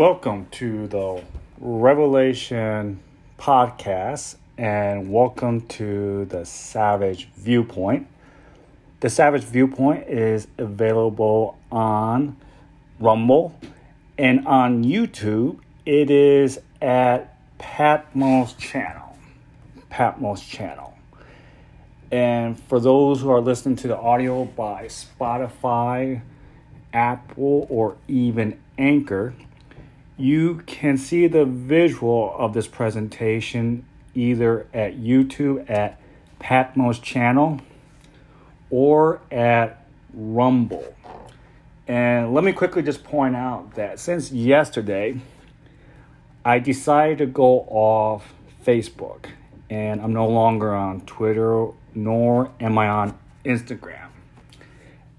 Welcome to the Revelation podcast and welcome to the Savage Viewpoint. The Savage Viewpoint is available on Rumble and on YouTube. It is at Patmos channel. Patmos channel. And for those who are listening to the audio by Spotify, Apple, or even Anchor, you can see the visual of this presentation either at YouTube at Patmos channel or at Rumble. And let me quickly just point out that since yesterday, I decided to go off Facebook and I'm no longer on Twitter nor am I on Instagram.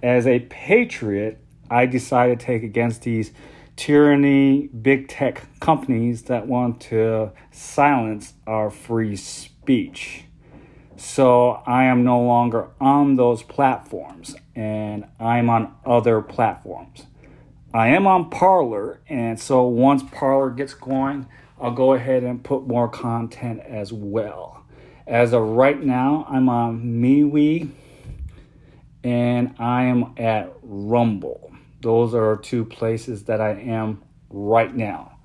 As a patriot, I decided to take against these tyranny, big tech companies that want to silence our free speech. So I am no longer on those platforms and I'm on other platforms. I am on Parler, and so once Parler gets going, I'll go ahead and put more content as well. As of right now, I'm on MeWe and I am at Rumble. Those are two places that I am right now.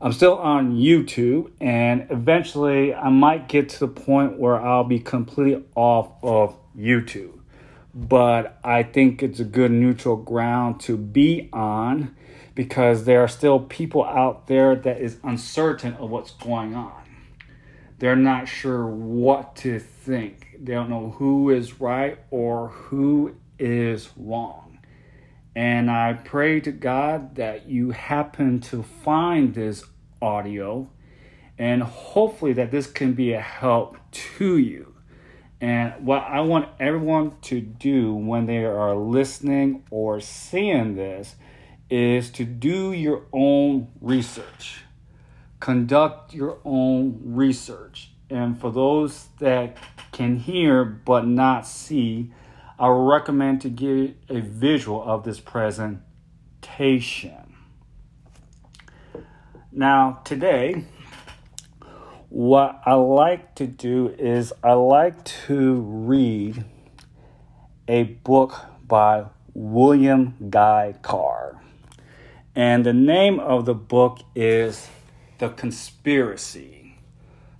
I'm still on YouTube, and eventually I might get to the point where I'll be completely off of YouTube. But I think it's a good neutral ground to be on because there are still people out there that is uncertain of what's going on. They're not sure what to think. They don't know who is right or who is wrong. And I pray to God that you happen to find this audio and hopefully that this can be a help to you. And what I want everyone to do when they are listening or seeing this is to do your own research. Conduct your own research. And for those that can hear but not see, I recommend to give a visual of this presentation. Now, today, what I like to do is I like to read a book by William Guy Carr. And the name of the book is The Conspiracy.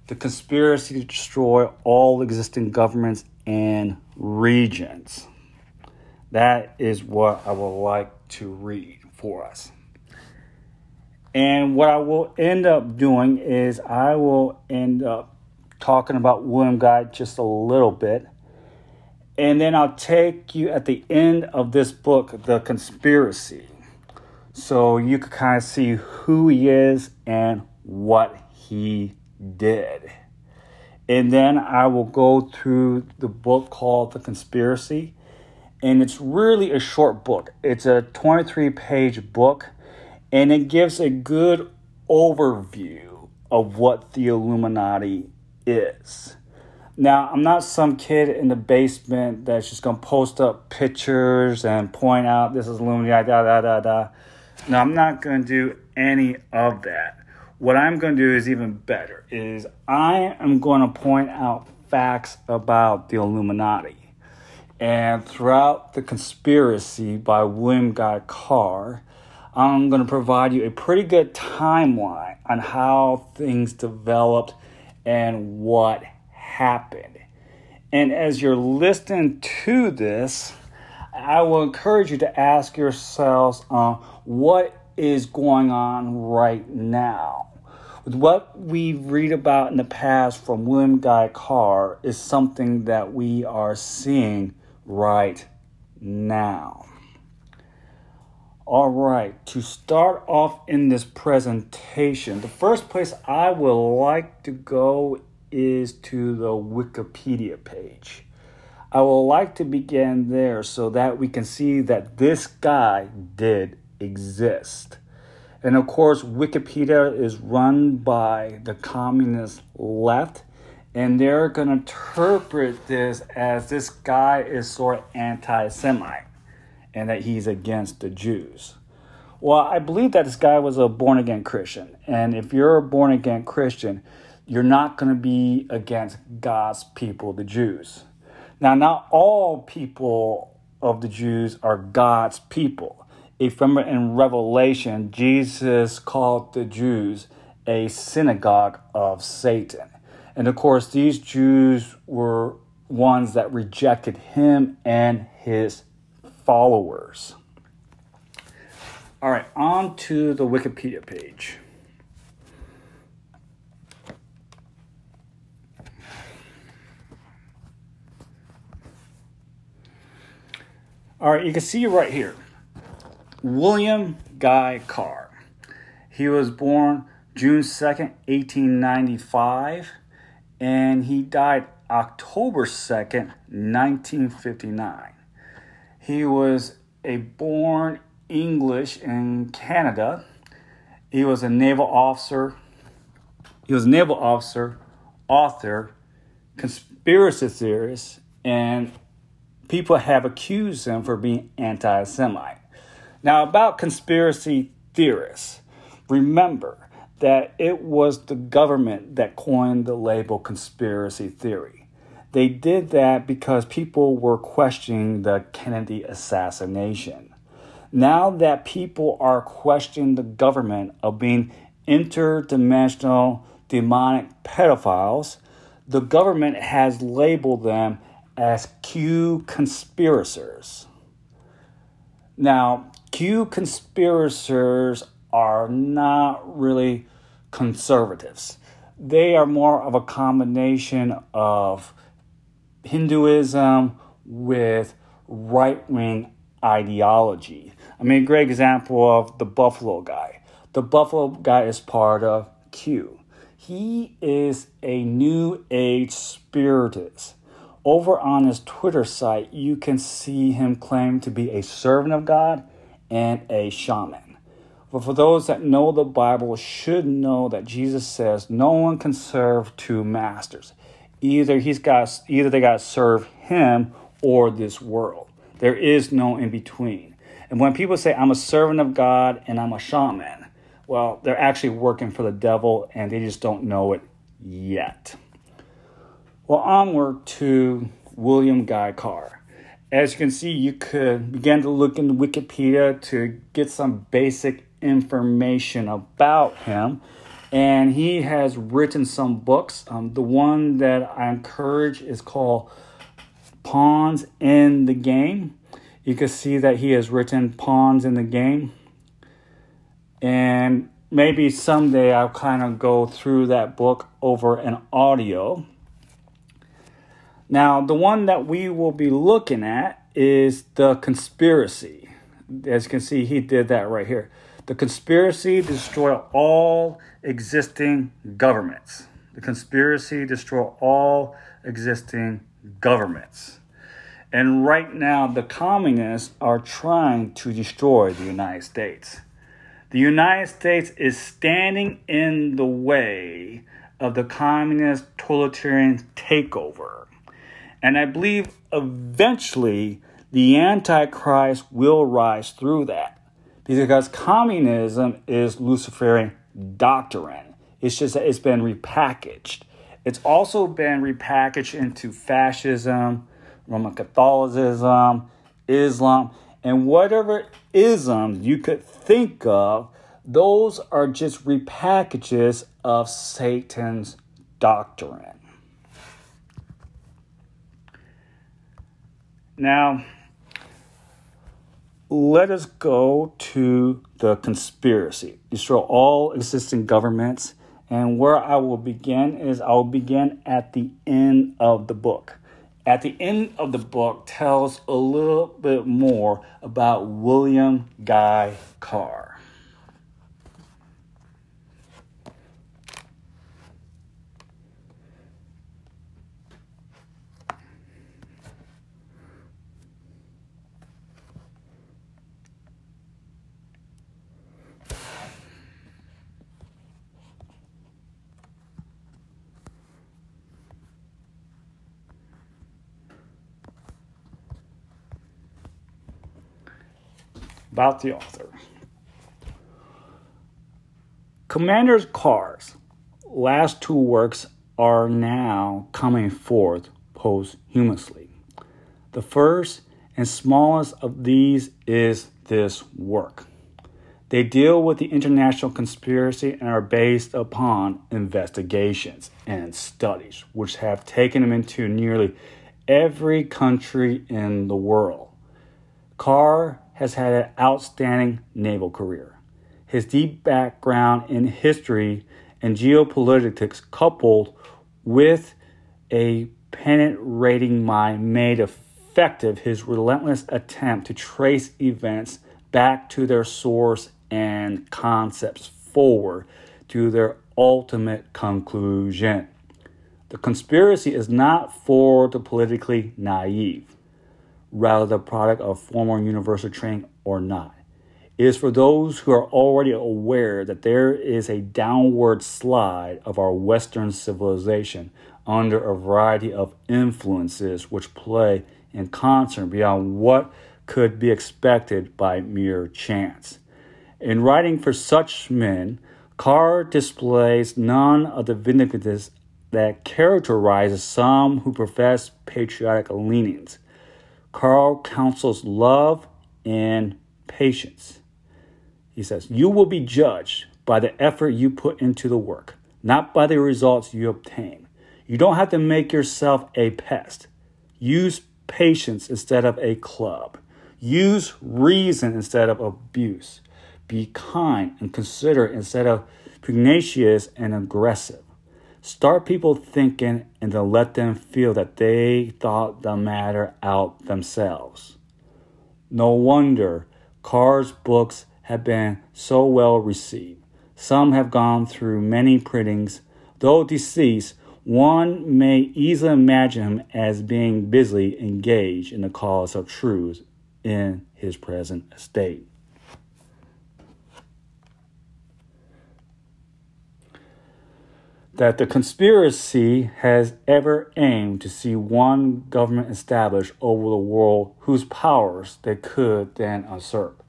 The Conspiracy to Destroy All Existing Governments and regions. That is what I would like to read for us. And what I will end up doing is I will end up talking about William Guy just a little bit. And then I'll take you at the end of this book, The Conspiracy. So you can kind of see who he is and what he did. And then I will go through the book called The Conspiracy. And it's really a short book, it's a 23 page book, and it gives a good overview of what the Illuminati is. Now, I'm not some kid in the basement that's just to post up pictures and point out this is Illuminati, da da da da. No, I'm not to do any of that what I'm going to do is even better is I am going to point out facts about the Illuminati. And throughout the conspiracy by William Guy Carr, I'm going to provide you a pretty good timeline on how things developed and what happened. And as you're listening to this, I will encourage you to ask yourselves uh, what is going on right now What we read about in the past from William Guy Carr is something that we are seeing right now. All right, to start off in this presentation, the first place I would like to go is to the Wikipedia page. I would like to begin there so that we can see that this guy did exist. And of course, Wikipedia is run by the communist left, and they're going to interpret this as this guy is sort of anti Semite and that he's against the Jews. Well, I believe that this guy was a born again Christian. And if you're a born again Christian, you're not going to be against God's people, the Jews. Now, not all people of the Jews are God's people. If remember in Revelation, Jesus called the Jews a synagogue of Satan. And of course, these Jews were ones that rejected him and his followers. All right, on to the Wikipedia page. All right, you can see right here William Guy Carr. He was born June 2nd, 1895, and he died October 2nd, 1959. He was a born English in Canada. He was a naval officer. He was a naval officer, author, conspiracy theorist, and people have accused him for being anti Semite. Now, about conspiracy theorists, remember that it was the government that coined the label conspiracy theory. They did that because people were questioning the Kennedy assassination. Now that people are questioning the government of being interdimensional demonic pedophiles, the government has labeled them as Q conspirators. Now, Q conspirators are not really conservatives. They are more of a combination of Hinduism with right wing ideology. I mean, a great example of the Buffalo guy. The Buffalo guy is part of Q. He is a new age spiritist over on his Twitter site, you can see him claim to be a servant of God and a shaman. But for those that know the Bible, should know that Jesus says no one can serve two masters. Either he's got either they got to serve him or this world. There is no in between. And when people say I'm a servant of God and I'm a shaman, well, they're actually working for the devil and they just don't know it yet. Well, onward to William Guy Carr. As you can see, you could begin to look in Wikipedia to get some basic information about him. And he has written some books. Um, the one that I encourage is called Pawns in the Game. You can see that he has written Pawns in the Game. And maybe someday I'll kind of go through that book over an audio. Now, the one that we will be looking at is the conspiracy. As you can see, he did that right here. The conspiracy to destroy all existing governments. The conspiracy to destroy all existing governments. And right now, the communists are trying to destroy the United States. The United States is standing in the way of the communist totalitarian takeover. And I believe eventually the Antichrist will rise through that. Because communism is Luciferian doctrine. It's just that it's been repackaged. It's also been repackaged into fascism, Roman Catholicism, Islam, and whatever isms you could think of, those are just repackages of Satan's doctrine. Now, let us go to the conspiracy. Destroy all existing governments And where I will begin is I will begin at the end of the book. At the end of the book tells a little bit more about William Guy Carr. About the author. Commander's Carr's last two works are now coming forth posthumously. The first and smallest of these is this work. They deal with the international conspiracy and are based upon investigations and studies which have taken them into nearly every country in the world. Carr has had an outstanding naval career. His deep background in history and geopolitics, coupled with a pennant penetrating mind, made effective his relentless attempt to trace events back to their source and concepts forward to their ultimate conclusion. The conspiracy is not for the politically naive rather the product of formal universal training or not. It is for those who are already aware that there is a downward slide of our Western civilization under a variety of influences which play in concert beyond what could be expected by mere chance. In writing for such men, Carr displays none of the vindictiveness that characterizes some who profess patriotic leanings. Carr counsels love and patience. He says, You will be judged by the effort you put into the work, not by the results you obtain. You don't have to make yourself a pest. Use patience instead of a club. Use reason instead of abuse. Be kind and considerate instead of pugnacious and aggressive. Start people thinking and then let them feel that they thought the matter out themselves. No wonder Carr's books have been so well received. Some have gone through many printings. Though deceased, one may easily imagine him as being busily engaged in the cause of truth in his present state. That the conspiracy has ever aimed to see one government established over the world whose powers they could then usurp.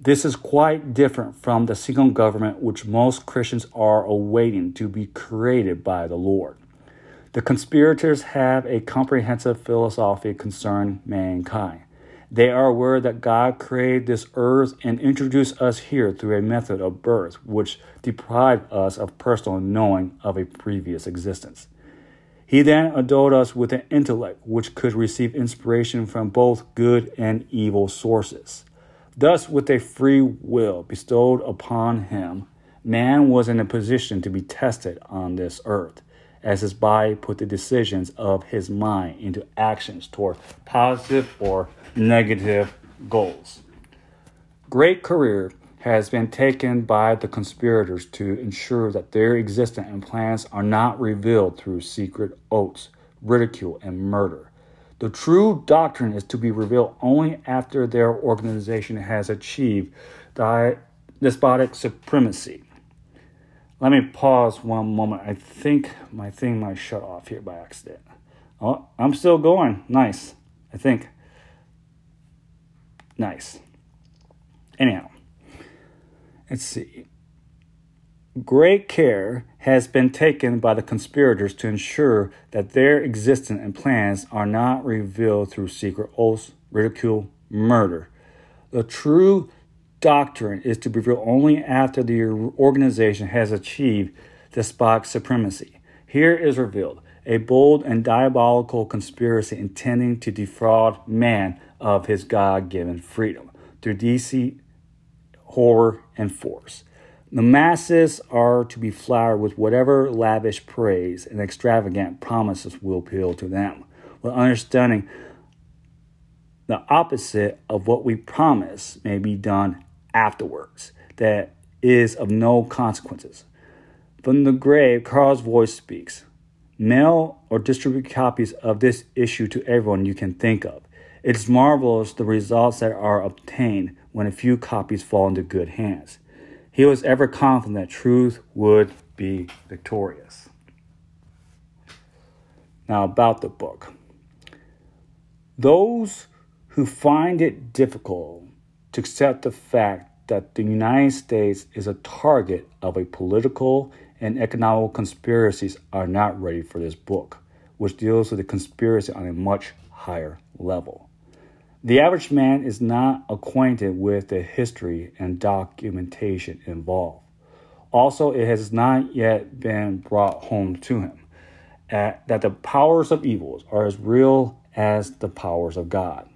This is quite different from the single government which most Christians are awaiting to be created by the Lord. The conspirators have a comprehensive philosophy concerning mankind. They are aware that God created this earth and introduced us here through a method of birth which deprived us of personal knowing of a previous existence. He then endowed us with an intellect which could receive inspiration from both good and evil sources. Thus, with a free will bestowed upon him, man was in a position to be tested on this earth as his body put the decisions of his mind into actions toward positive or negative goals. Great career has been taken by the conspirators to ensure that their existence and plans are not revealed through secret oaths, ridicule, and murder. The true doctrine is to be revealed only after their organization has achieved despotic supremacy. Let me pause one moment. I think my thing might shut off here by accident. Oh, I'm still going. Nice. I think. Nice. Anyhow, let's see. Great care has been taken by the conspirators to ensure that their existence and plans are not revealed through secret oaths, ridicule, murder. The true doctrine is to be revealed only after the organization has achieved despotic supremacy. Here is revealed a bold and diabolical conspiracy intending to defraud man of his God given freedom through deceit, horror, and force. The masses are to be flattered with whatever lavish praise and extravagant promises will appeal to them, with understanding the opposite of what we promise may be done afterwards, that is of no consequences. From the grave, Carl's voice speaks. Mail or distribute copies of this issue to everyone you can think of. It is marvelous the results that are obtained when a few copies fall into good hands. He was ever confident that truth would be victorious. Now, about the book. Those who find it difficult to accept the fact that the United States is a target of a political and economic conspiracies are not ready for this book, which deals with the conspiracy on a much higher level. The average man is not acquainted with the history and documentation involved. Also, it has not yet been brought home to him that the powers of evils are as real as the powers of God.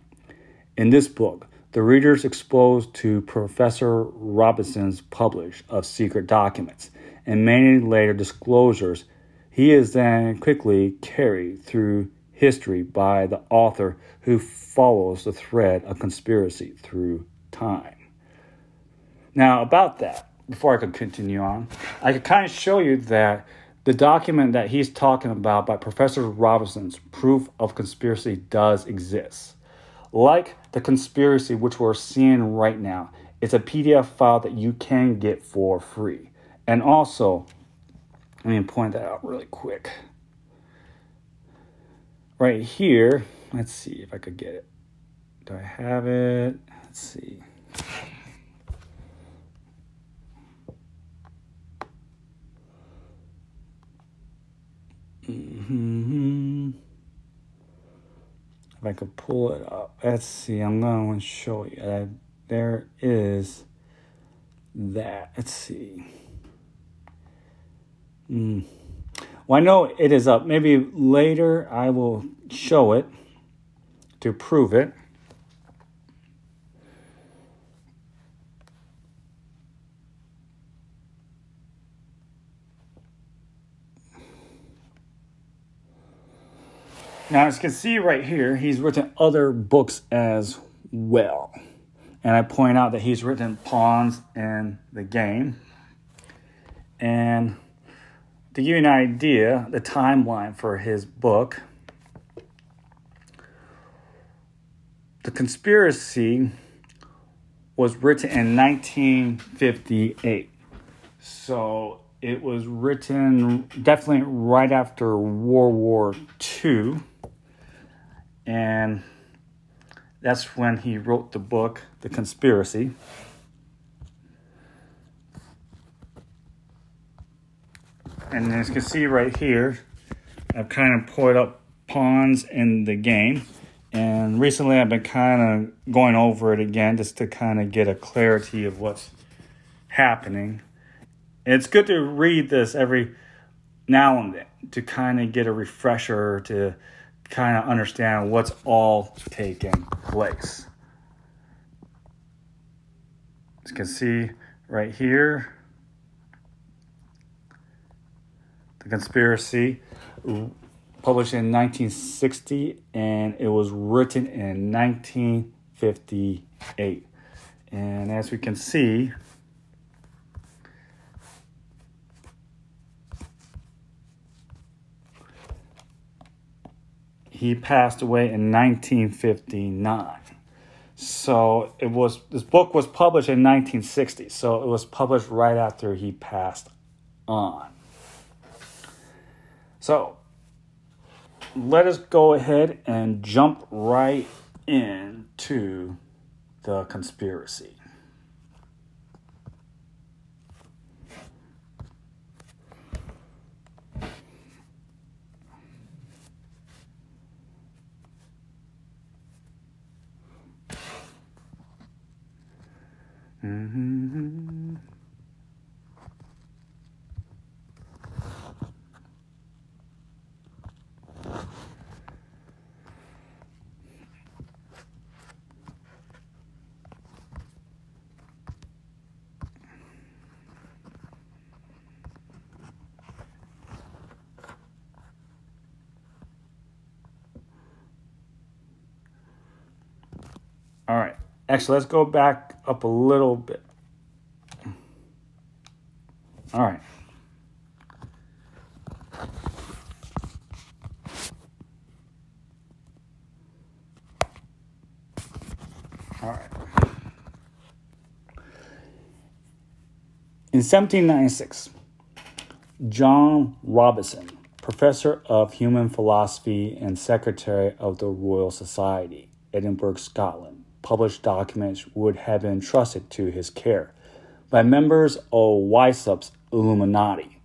In this book, the reader is exposed to Professor Robinson's publish of secret documents and many later disclosures. He is then quickly carried through history by the author who follows the thread of conspiracy through time. Now, about that, before I could continue on, I could kind of show you that the document that he's talking about by Professor Robinson's proof of conspiracy does exist. Like the conspiracy which we're seeing right now, it's a PDF file that you can get for free. And also, let me point that out really quick. Right here, let's see if I could get it. Do I have it? Let's see. Mm-hmm. If I could pull it up, let's see. I'm going to show you. Uh, there is that. Let's see. Mm. Well, I know it is up. Maybe later I will show it to prove it. Now, as you can see right here, he's written other books as well. And I point out that he's written Pawns in the Game. And to give you an idea, the timeline for his book, The Conspiracy was written in 1958. So it was written definitely right after World War II and that's when he wrote the book, The Conspiracy. And as you can see right here, I've kind of put up pawns in the game. And recently I've been kind of going over it again just to kind of get a clarity of what's happening. it's good to read this every now and then to kind of get a refresher to kind of understand what's all taking place. As you can see right here, The Conspiracy, published in 1960, and it was written in 1958. And as we can see, he passed away in 1959. So it was this book was published in 1960. So it was published right after he passed on. So let us go ahead and jump right into the conspiracy. Mm-hmm. Actually, let's go back up a little bit. All right. All right. In 1796, John Robinson, professor of human philosophy and secretary of the Royal Society, Edinburgh, Scotland, published documents would have been entrusted to his care by members of Weishaupt's Illuminati,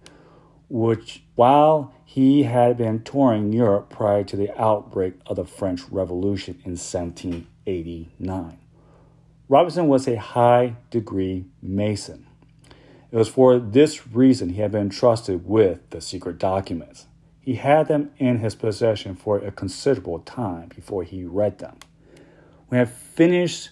which, while he had been touring Europe prior to the outbreak of the French Revolution in 1789. Robinson was a high degree Mason. It was for this reason he had been entrusted with the secret documents. He had them in his possession for a considerable time before he read them. When he had finished,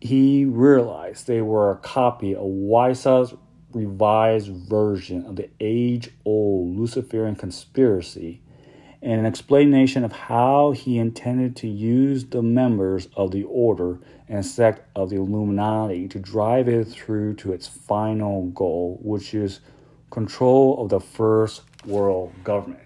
he realized they were a copy of Weishaupt's revised version of the age old Luciferian conspiracy and an explanation of how he intended to use the members of the order and sect of the Illuminati to drive it through to its final goal, which is control of the first world government,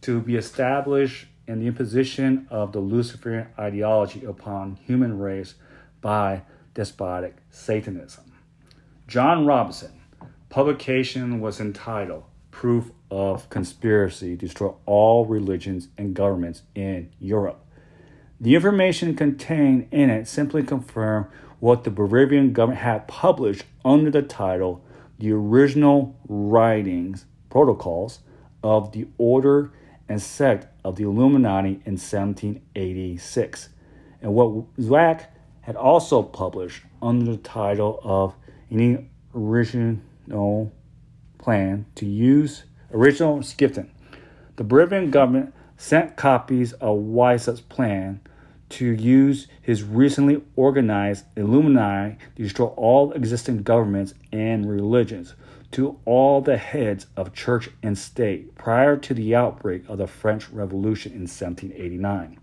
to be established in the imposition of the Luciferian ideology upon human race by despotic Satanism. John Robinson publication was entitled Proof of conspiracy to destroy all religions and governments in Europe. The information contained in it simply confirmed what the Bavarian government had published under the title The Original Writings Protocols of the Order and Sect of the Illuminati in 1786, and what Zwack had also published under the title of Any Original Plan to Use original Skipton. The Bavarian government sent copies of Weishaupt's plan to use his recently organized Illuminati to destroy all existing governments and religions to all the heads of church and state prior to the outbreak of the French Revolution in 1789.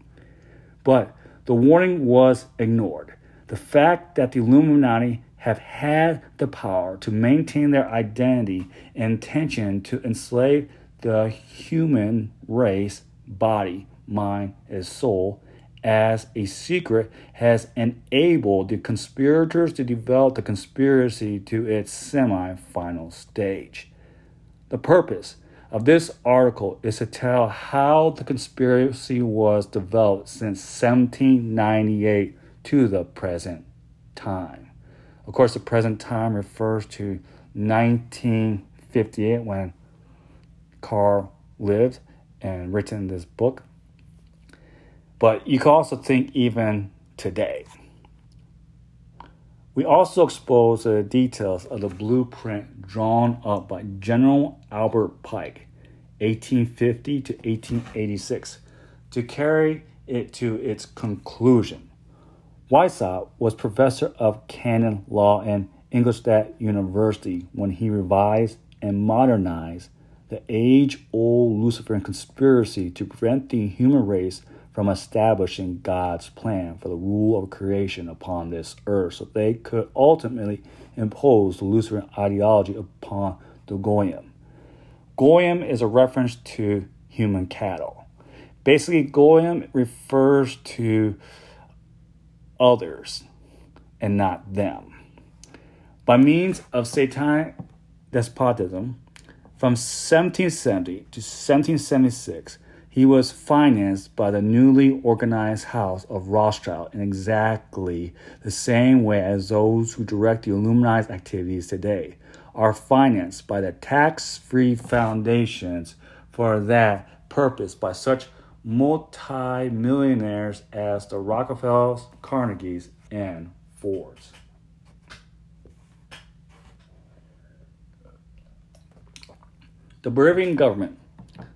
But the warning was ignored. The fact that the Illuminati have had the power to maintain their identity and intention to enslave the human race, body, mind, and soul as a secret has enabled the conspirators to develop the conspiracy to its semi final stage. The purpose of this article is to tell how the conspiracy was developed since 1798 to the present time. Of course, the present time refers to 1958 when Carl lived and written this book. But you can also think even today. We also expose the details of the blueprint drawn up by General Albert Pike, 1850 to 1886, to carry it to its conclusion. Weishaupt was professor of canon law in Ingolstadt University when he revised and modernized the age old Luciferian conspiracy to prevent the human race from establishing God's plan for the rule of creation upon this earth so they could ultimately impose the Luciferian ideology upon the Goyim. Goyim is a reference to human cattle. Basically, Goyim refers to others and not them. By means of satanic despotism, from 1770 to 1776, he was financed by the newly organized House of Rothschild in exactly the same way as those who direct the Illuminati activities today are financed by the tax free foundations for that purpose by such multi-millionaires as the Rockefellers, Carnegies, and Fords. The Bavarian government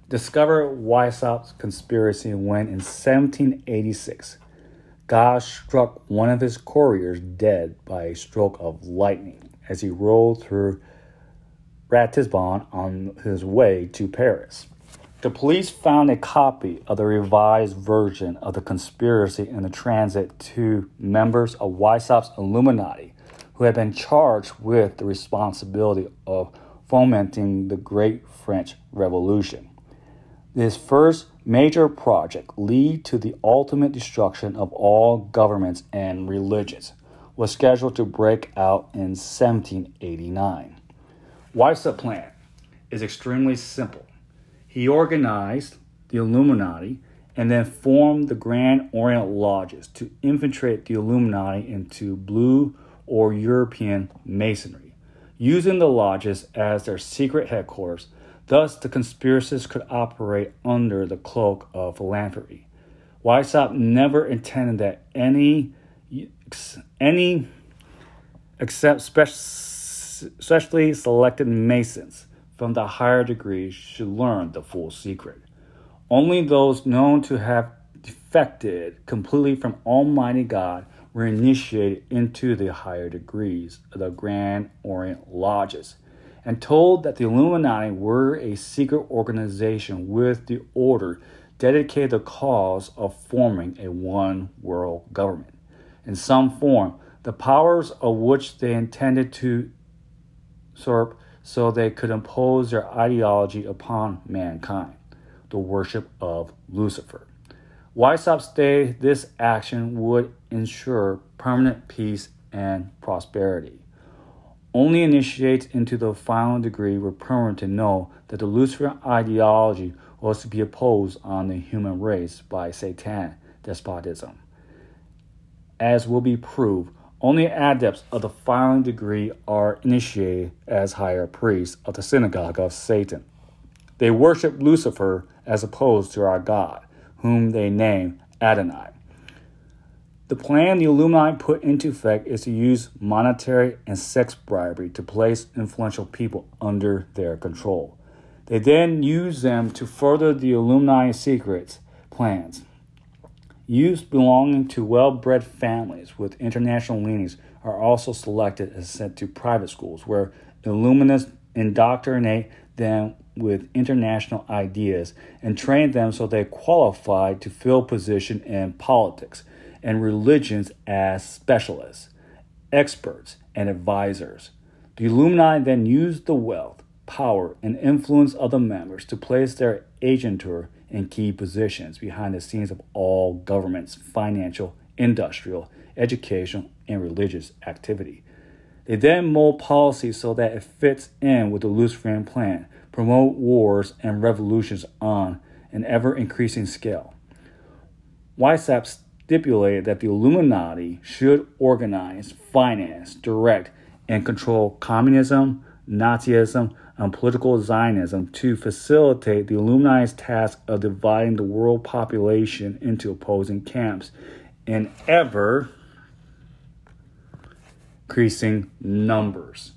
discovered Weishaupt's conspiracy when in 1786 God struck one of his couriers dead by a stroke of lightning as he rode through Ratisbon on his way to Paris. The police found a copy of the revised version of the conspiracy in the transit to members of Weishaupt's Illuminati, who had been charged with the responsibility of fomenting the Great French Revolution. This first major project, lead to the ultimate destruction of all governments and religions, was scheduled to break out in 1789. Weishaupt's plan is extremely simple. He organized the Illuminati and then formed the Grand Orient Lodges to infiltrate the Illuminati into blue or European masonry, using the lodges as their secret headquarters. Thus, the conspirators could operate under the cloak of philanthropy. Weishaupt never intended that any any except specially selected masons from the higher degrees should learn the full secret. Only those known to have defected completely from Almighty God were initiated into the higher degrees of the Grand Orient Lodges and told that the Illuminati were a secret organization with the order dedicated to the cause of forming a one world government. In some form, the powers of which they intended to usurp so they could impose their ideology upon mankind, the worship of Lucifer. Weishaupt stated this action would ensure permanent peace and prosperity. Only initiates into the final degree were permanent to know that the Luciferian ideology was to be opposed on the human race by Satan despotism. As will be proved, only adepts of the final degree are initiated as higher priests of the synagogue of Satan. They worship Lucifer as opposed to our God, whom they name Adonai. The plan the Illuminati put into effect is to use monetary and sex bribery to place influential people under their control. They then use them to further the Illuminati secrets plans. Youths belonging to well bred families with international leanings are also selected and sent to private schools where Illuminists indoctrinate them with international ideas and train them so they qualify to fill positions in politics and religions as specialists, experts, and advisors. The Illuminati then use the wealth, power, and influence of the members to place their agentur in key positions behind the scenes of all governments, financial, industrial, educational, and religious activity. They then mold policy so that it fits in with the Luciferian plan, promote wars and revolutions on an ever increasing scale. Weishaupt stipulated that the Illuminati should organize, finance, direct, and control communism, Nazism, and political Zionism to facilitate the Illuminati's task of dividing the world population into opposing camps in ever increasing numbers.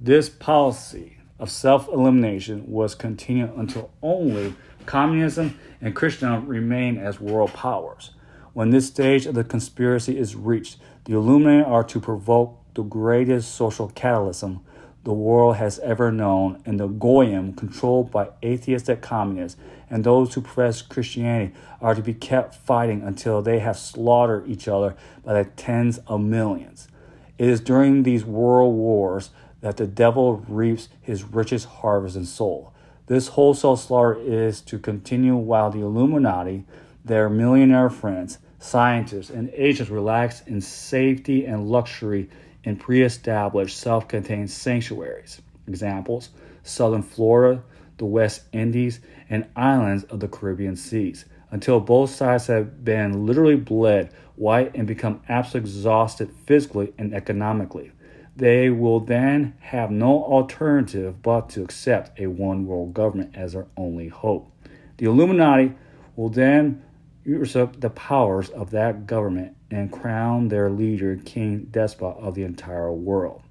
This policy of self elimination was continued until only communism and Christendom remain as world powers. When this stage of the conspiracy is reached, the Illuminati are to provoke the greatest social catalysm the world has ever known, and the Goyim, controlled by atheistic communists, and those who profess Christianity are to be kept fighting until they have slaughtered each other by the tens of millions. It is during these world wars that the devil reaps his richest harvest in soul. This wholesale slaughter is to continue while the Illuminati, their millionaire friends, scientists, and agents relax in safety and luxury in pre established self contained sanctuaries. Examples southern Florida, the West Indies, and islands of the Caribbean seas, until both sides have been literally bled white and become absolutely exhausted physically and economically. They will then have no alternative but to accept a one world government as their only hope. The Illuminati will then usurp the powers of that government and crown their leader king despot of the entire world.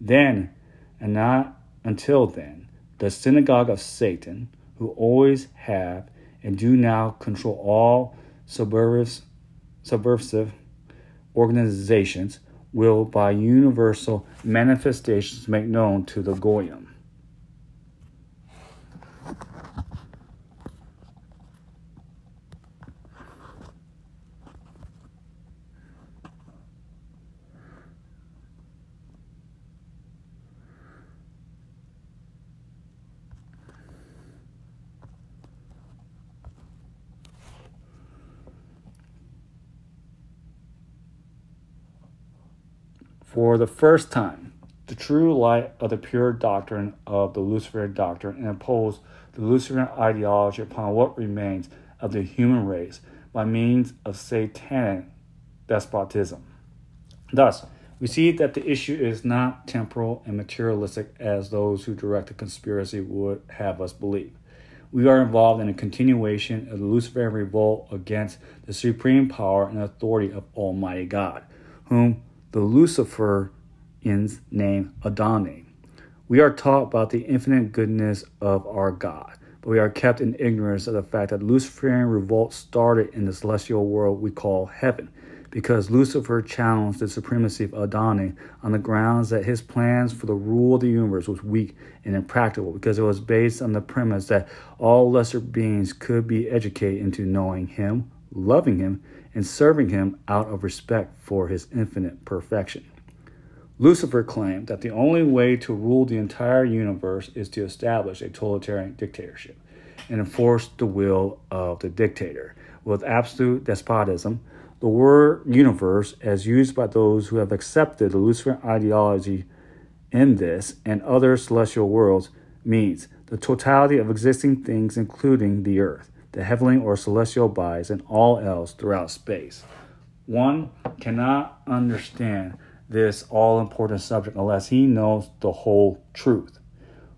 Then, and not until then, the synagogue of Satan, who always have and do now control all subversive, organizations, will by universal manifestations make known to the Goyim For the first time, the true light of the pure doctrine of the Luciferian doctrine and impose the Luciferian ideology upon what remains of the human race by means of satanic despotism. Thus, we see that the issue is not temporal and materialistic as those who direct the conspiracy would have us believe. We are involved in a continuation of the Luciferian revolt against the supreme power and authority of Almighty God, whom the Luciferians name Adonai. We are taught about the infinite goodness of our God, but we are kept in ignorance of the fact that Luciferian revolt started in the celestial world we call heaven because Lucifer challenged the supremacy of Adonai on the grounds that his plans for the rule of the universe was weak and impractical because it was based on the premise that all lesser beings could be educated into knowing him, loving him, and serving him out of respect for his infinite perfection. Lucifer claimed that the only way to rule the entire universe is to establish a totalitarian dictatorship and enforce the will of the dictator with absolute despotism the word universe, as used by those who have accepted the Luciferian ideology in this and other celestial worlds, means the totality of existing things, including the earth, the heavenly or celestial bodies, and all else throughout space. One cannot understand this all important subject unless he knows the whole truth.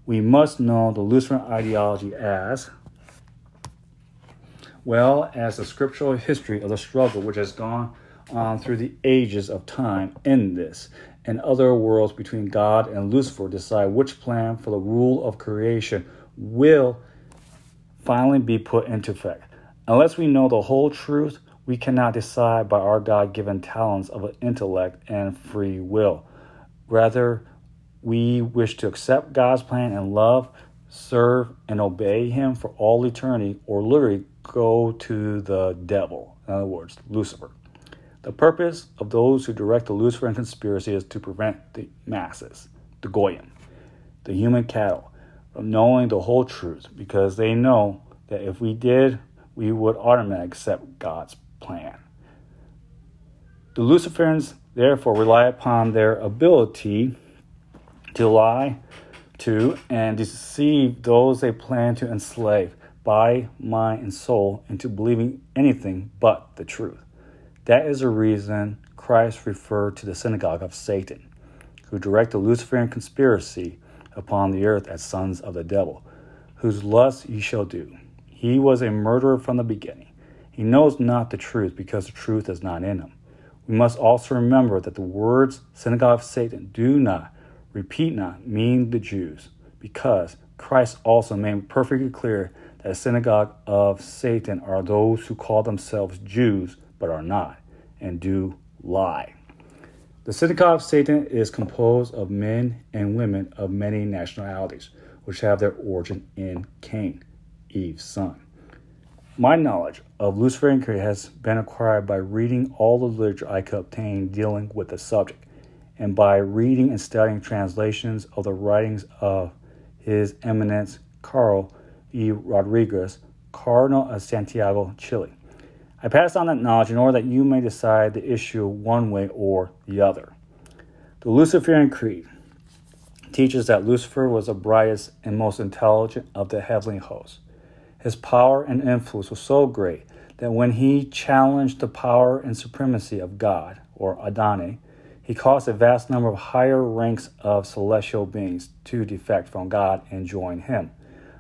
We must know the Luciferian ideology as well as the scriptural history of the struggle which has gone on through the ages of time in this and other worlds between God and Lucifer decide which plan for the rule of creation will finally be put into effect. Unless we know the whole truth, we cannot decide by our God given talents of intellect and free will. Rather, we wish to accept God's plan and love, serve, and obey Him for all eternity, or literally go to the devil. In other words, Lucifer. The purpose of those who direct the Luciferian conspiracy is to prevent the masses, the Goyim, the human cattle, knowing the whole truth because they know that if we did, we would automatically accept God's plan. The Luciferians therefore rely upon their ability to lie to and deceive those they plan to enslave body, mind, and soul into believing anything but the truth. That is the reason Christ referred to the synagogue of Satan, who direct the Luciferian conspiracy upon the earth as sons of the devil, whose lust ye shall do. He was a murderer from the beginning. He knows not the truth because the truth is not in him. We must also remember that the words synagogue of Satan do not, repeat not, mean the Jews, because Christ also made perfectly clear a synagogue of Satan are those who call themselves Jews but are not and do lie. The synagogue of Satan is composed of men and women of many nationalities, which have their origin in Cain, Eve's son. My knowledge of Luciferian creed has been acquired by reading all the literature I could obtain dealing with the subject, and by reading and studying translations of the writings of His Eminence Carl E. Rodriguez, Cardinal of Santiago, Chile. I pass on that knowledge in order that you may decide the issue one way or the other. The Luciferian Creed teaches that Lucifer was the brightest and most intelligent of the heavenly hosts. His power and influence was so great that when he challenged the power and supremacy of God, or Adonai, he caused a vast number of higher ranks of celestial beings to defect from God and join him.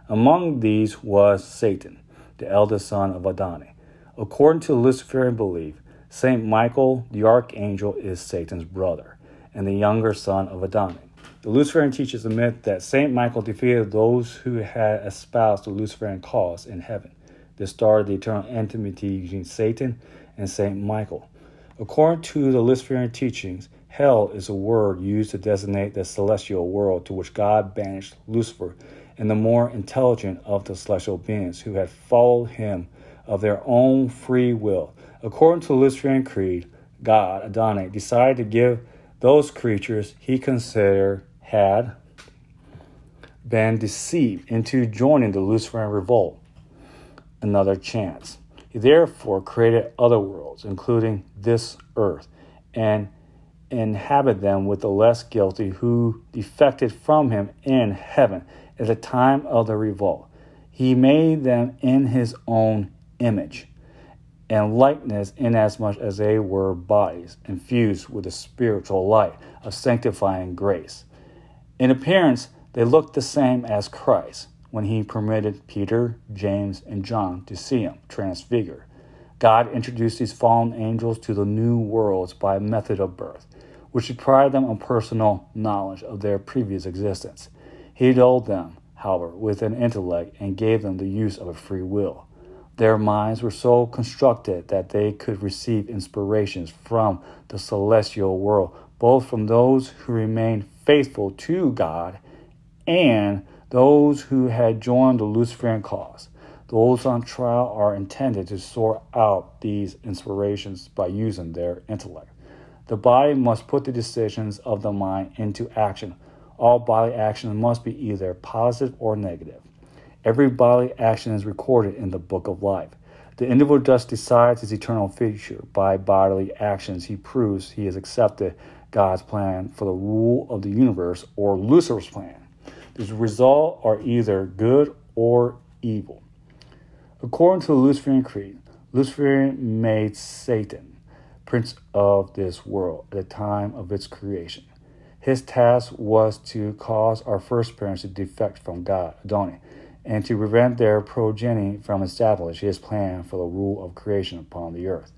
Among these was Satan, the eldest son of Adonai. According to Luciferian belief, Saint Michael the archangel is Satan's brother and the younger son of Adonai. The Luciferian teaches teachers admit that Saint Michael defeated those who had espoused the Luciferian cause in heaven. This started the eternal enmity between Satan and Saint Michael. According to the Luciferian teachings, hell is a word used to designate the celestial world to which God banished Lucifer and the more intelligent of the celestial beings who had followed him of their own free will. According to the Luciferian Creed, God, Adonai, decided to give those creatures he considered had been deceived into joining the Luciferian revolt another chance. He therefore created other worlds, including this earth, and inhabited them with the less guilty who defected from him in heaven at the time of the revolt. He made them in his own image and likeness, inasmuch as they were bodies infused with the spiritual light of sanctifying grace. In appearance, they looked the same as Christ when he permitted Peter, James, and John to see him transfigured. God introduced these fallen angels to the new worlds by a method of birth, which deprived them of personal knowledge of their previous existence. He dulled them, however, with an intellect and gave them the use of a free will. Their minds were so constructed that they could receive inspirations from the celestial world, both from those who remained faithful to God and those who had joined the Luciferian cause. Those on trial are intended to sort out these inspirations by using their intellect. The body must put the decisions of the mind into action. All body actions must be either positive or negative. Every bodily action is recorded in the book of life. The individual just decides his eternal future. By bodily actions, he proves he has accepted God's plan for the rule of the universe or Lucifer's plan. The result are either good or evil. According to the Luciferian Creed, Lucifer made Satan prince of this world at the time of its creation. His task was to cause our first parents to defect from God, Adonai, and to prevent their progeny from establishing his plan for the rule of creation upon the earth.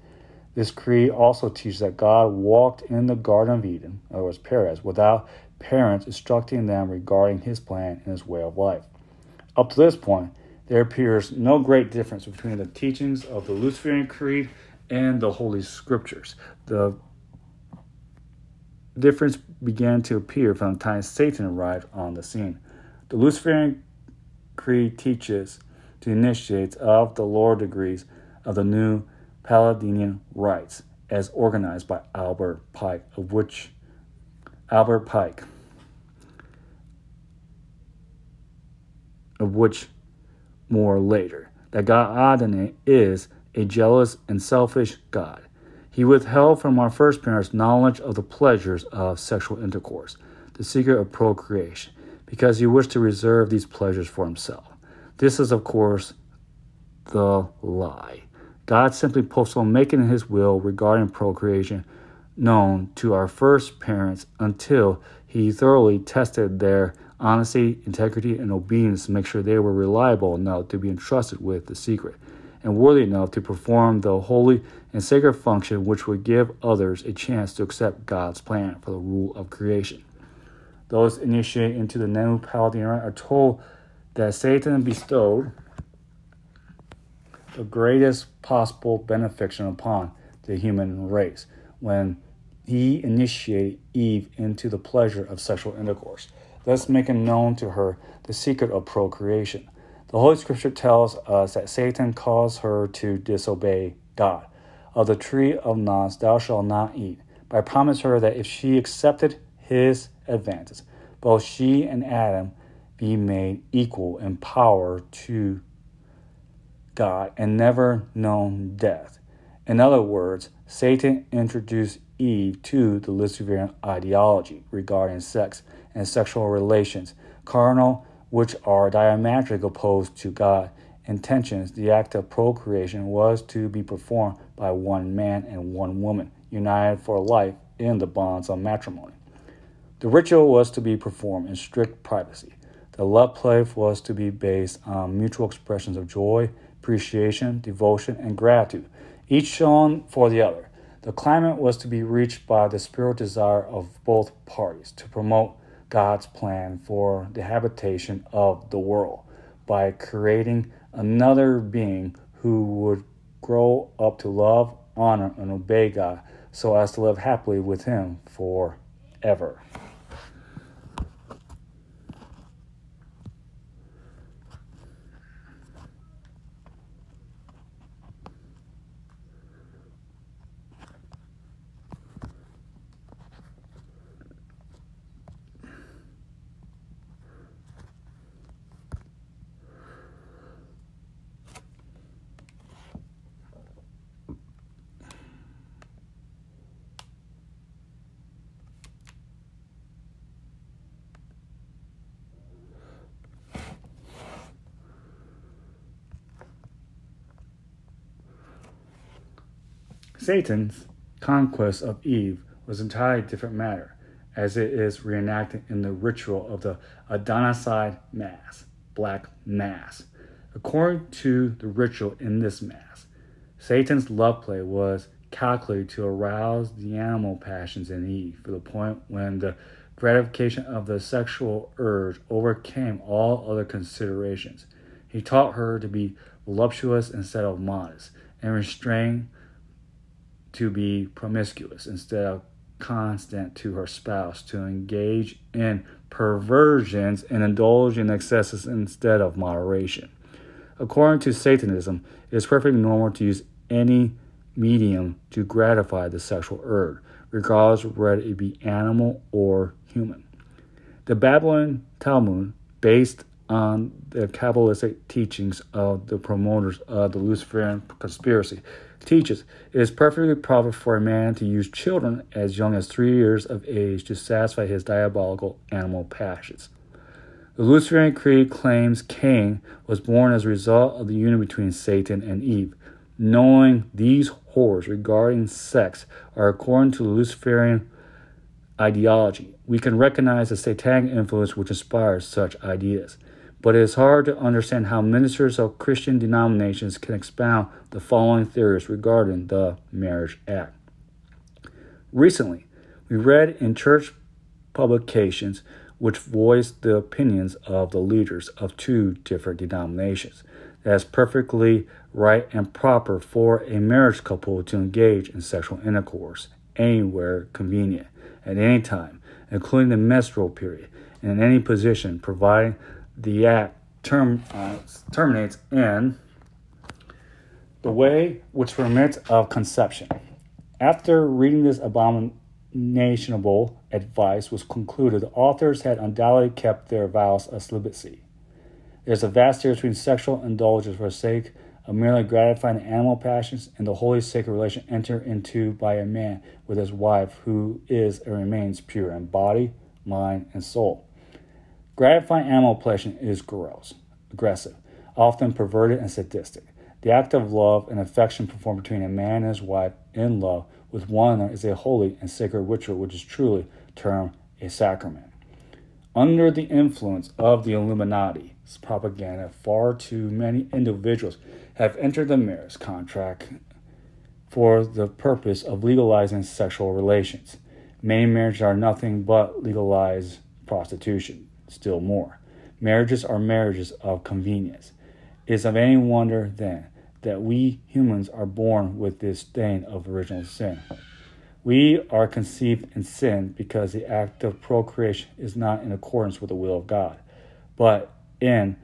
This creed also teaches that God walked in the Garden of Eden, in other words, paradise, without parents instructing them regarding his plan and his way of life. Up to this point, there appears no great difference between the teachings of the Luciferian Creed and the Holy Scriptures. The difference began to appear from the time Satan arrived on the scene. The Luciferian Creed teaches to initiates of the lower degrees of the new Palladian rites as organized by Albert Pike, of which Albert Pike, of which more later, that God Adonai is a jealous and selfish God. He withheld from our first parents knowledge of the pleasures of sexual intercourse, the secret of procreation, because he wished to reserve these pleasures for himself. This is, of course, the lie. God simply postponed making his will regarding procreation known to our first parents until he thoroughly tested their honesty, integrity, and obedience to make sure they were reliable enough to be entrusted with the secret and worthy enough to perform the holy and sacred function which would give others a chance to accept God's plan for the rule of creation. Those initiated into the new Palladian are told that Satan bestowed the greatest possible benefaction upon the human race when he initiated Eve into the pleasure of sexual intercourse, thus making known to her the secret of procreation. The Holy Scripture tells us that Satan caused her to disobey God. Of the tree of knowledge thou shalt not eat, but I promised her that if she accepted his advances, both she and Adam be made equal in power to God and never known death. In other words, Satan introduced Eve to the Luciferian ideology regarding sex and sexual relations, carnal which are diametrically opposed to God. Intentions, the act of procreation was to be performed by one man and one woman, united for life in the bonds of matrimony. The ritual was to be performed in strict privacy. The love play was to be based on mutual expressions of joy, appreciation, devotion, and gratitude, each shown for the other. The climate was to be reached by the spiritual desire of both parties to promote God's plan for the habitation of the world by creating another being who would grow up to love, honor, and obey God so as to live happily with Him forever. Satan's conquest of Eve was an entirely different matter, as it is reenacted in the ritual of the Adonaicide Mass, Black Mass. According to the ritual in this Mass, Satan's love play was calculated to arouse the animal passions in Eve to the point when the gratification of the sexual urge overcame all other considerations. He taught her to be voluptuous instead of modest, and restrained to be promiscuous instead of constant to her spouse, to engage in perversions and indulge in excesses instead of moderation. According to Satanism, it is perfectly normal to use any medium to gratify the sexual urge, regardless whether it be animal or human. The Babylon Talmud, based on the Kabbalistic teachings of the promoters of the Luciferian conspiracy, teaches it is perfectly proper for a man to use children as young as three years of age to satisfy his diabolical animal passions. The Luciferian Creed claims Cain was born as a result of the union between Satan and Eve. Knowing these horrors regarding sex are according to the Luciferian ideology, we can recognize the satanic influence which inspires such ideas. But it is hard to understand how ministers of Christian denominations can expound the following theories regarding the Marriage Act. Recently, we read in church publications which voiced the opinions of the leaders of two different denominations that it's perfectly right and proper for a marriage couple to engage in sexual intercourse anywhere convenient, at any time, including the menstrual period, and in any position, providing the act term, uh, terminates in the way which permits of conception. After reading this abominable advice was concluded, the authors had undoubtedly kept their vows of celibacy. There's a vast difference between sexual indulgence for the sake of merely gratifying animal passions and the holy sacred relation entered into by a man with his wife who is and remains pure in body, mind, and soul. Gratifying animal pleasure is gross, aggressive, often perverted and sadistic. The act of love and affection performed between a man and his wife in love with one another is a holy and sacred ritual which is truly termed a sacrament. Under the influence of the Illuminati's propaganda, far too many individuals have entered the marriage contract for the purpose of legalizing sexual relations. Many marriages are nothing but legalized prostitution, still more. Marriages are marriages of convenience. Is of any wonder, then, that we humans are born with this stain of original sin. We are conceived in sin because the act of procreation is not in accordance with the will of God, but in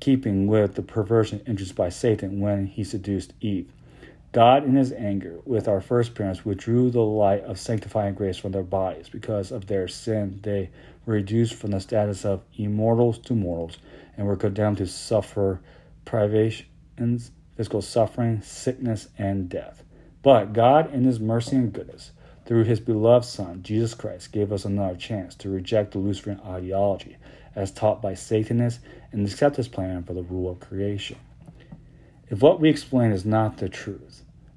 keeping with the perversion introduced by Satan when he seduced Eve. God, in his anger with our first parents, withdrew the light of sanctifying grace from their bodies. Because of their sin, they were reduced from the status of immortals to mortals and were condemned to suffer privations, physical suffering, sickness, and death. But God, in His mercy and goodness, through His beloved Son, Jesus Christ, gave us another chance to reject the Luciferian ideology as taught by Satanists and accept His plan for the rule of creation. If what we explain is not the truth,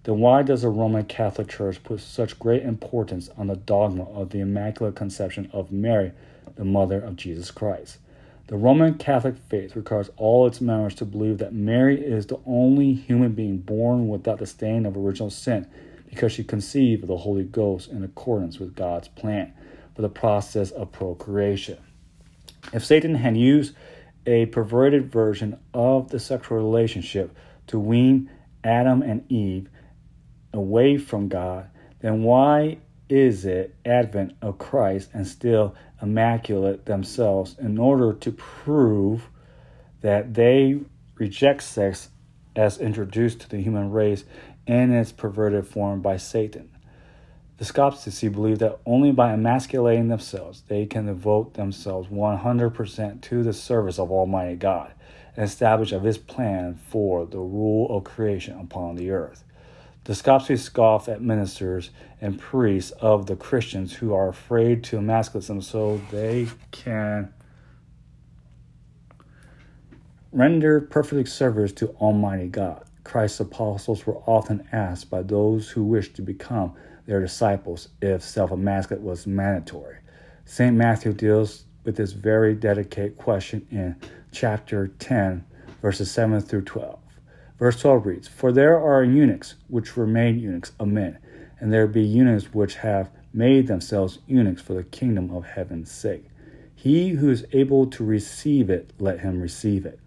then why does the Roman Catholic Church put such great importance on the dogma of the Immaculate Conception of Mary, the Mother of Jesus Christ? The Roman Catholic faith requires all its members to believe that Mary is the only human being born without the stain of original sin because she conceived of the Holy Ghost in accordance with God's plan for the process of procreation. If Satan had used a perverted version of the sexual relationship to wean Adam and Eve away from God, then why is it Advent of Christ and still immaculate themselves in order to prove that they reject sex as introduced to the human race in its perverted form by Satan. The Skoptsi believe that only by emasculating themselves they can devote themselves 100% to the service of Almighty God and establish of His plan for the rule of creation upon the earth. The Skoptsi scoff at ministers and priests of the Christians who are afraid to emasculate them so they can render perfect service to Almighty God. Christ's apostles were often asked by those who wished to become their disciples if self emasculate was mandatory. St. Matthew deals with this very dedicated question in chapter 10, verses 7 through 12. Verse 12 reads For there are eunuchs which were made eunuchs of men, and there be eunuchs which have made themselves eunuchs for the kingdom of heaven's sake. He who is able to receive it, let him receive it.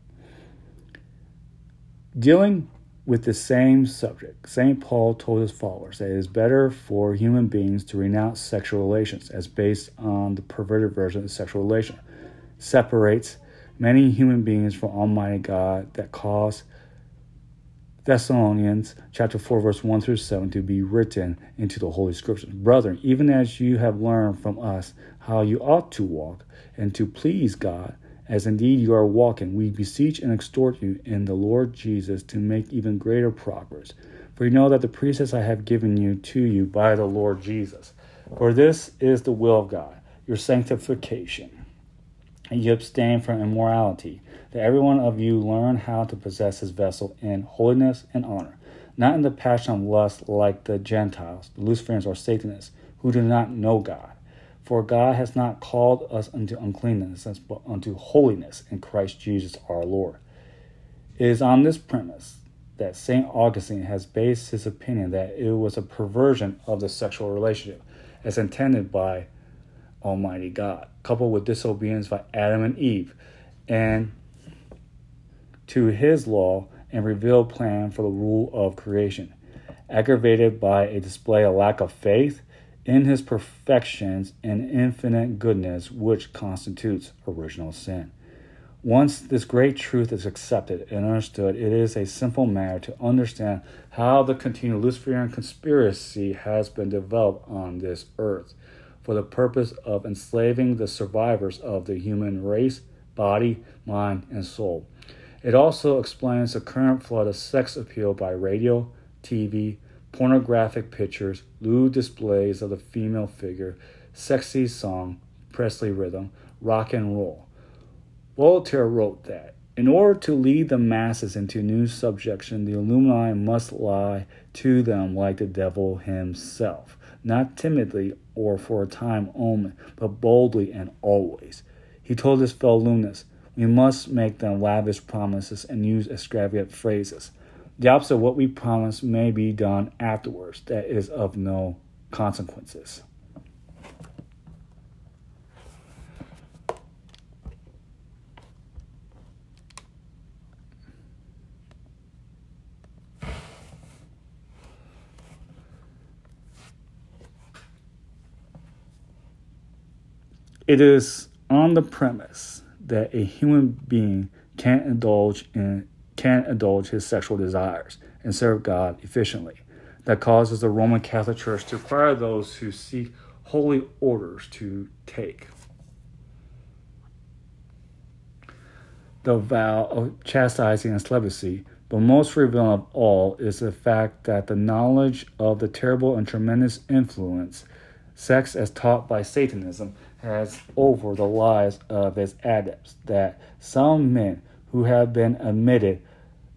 Dealing with the same subject, St. Paul told his followers that it is better for human beings to renounce sexual relations as based on the perverted version of sexual relation. Separates many human beings from Almighty God that cause Thessalonians chapter 4 verse 1 through 7 to be written into the holy scriptures. Brethren, even as you have learned from us how you ought to walk and to please God, as indeed you are walking, we beseech and exhort you in the Lord Jesus to make even greater progress. For you know that the precepts I have given you to you by the Lord Jesus. For this is the will of God, your sanctification, and you abstain from immorality that every one of you learn how to possess his vessel in holiness and honor, not in the passion of lust like the Gentiles, the Luciferians, or Satanists, who do not know God. For God has not called us unto uncleanness, but unto holiness in Christ Jesus our Lord. It is on this premise that St. Augustine has based his opinion that it was a perversion of the sexual relationship as intended by Almighty God, coupled with disobedience by Adam and Eve, and to his law and revealed plan for the rule of creation, aggravated by a display of lack of faith in his perfections and infinite goodness, which constitutes original sin. Once this great truth is accepted and understood, it is a simple matter to understand how the continued Luciferian conspiracy has been developed on this earth for the purpose of enslaving the survivors of the human race, body, mind, and soul it also explains the current flood of sex appeal by radio, TV, pornographic pictures, lewd displays of the female figure, sexy song, Presley rhythm, rock and roll. Voltaire wrote that in order to lead the masses into new subjection, the Illuminati must lie to them like the devil himself, not timidly or for a time only, but boldly and always. He told his fellow Illuminists, we must make them lavish promises and use extravagant phrases. The opposite of what we promise may be done afterwards, that is of no consequences. It is on the premise that a human being can't indulge in can indulge his sexual desires and serve God efficiently. That causes the Roman Catholic Church to require those who seek holy orders to take the vow of chastising and celibacy, but most revealing of all is the fact that the knowledge of the terrible and tremendous influence sex as taught by Satanism has over the lives of its adepts that some men who have been admitted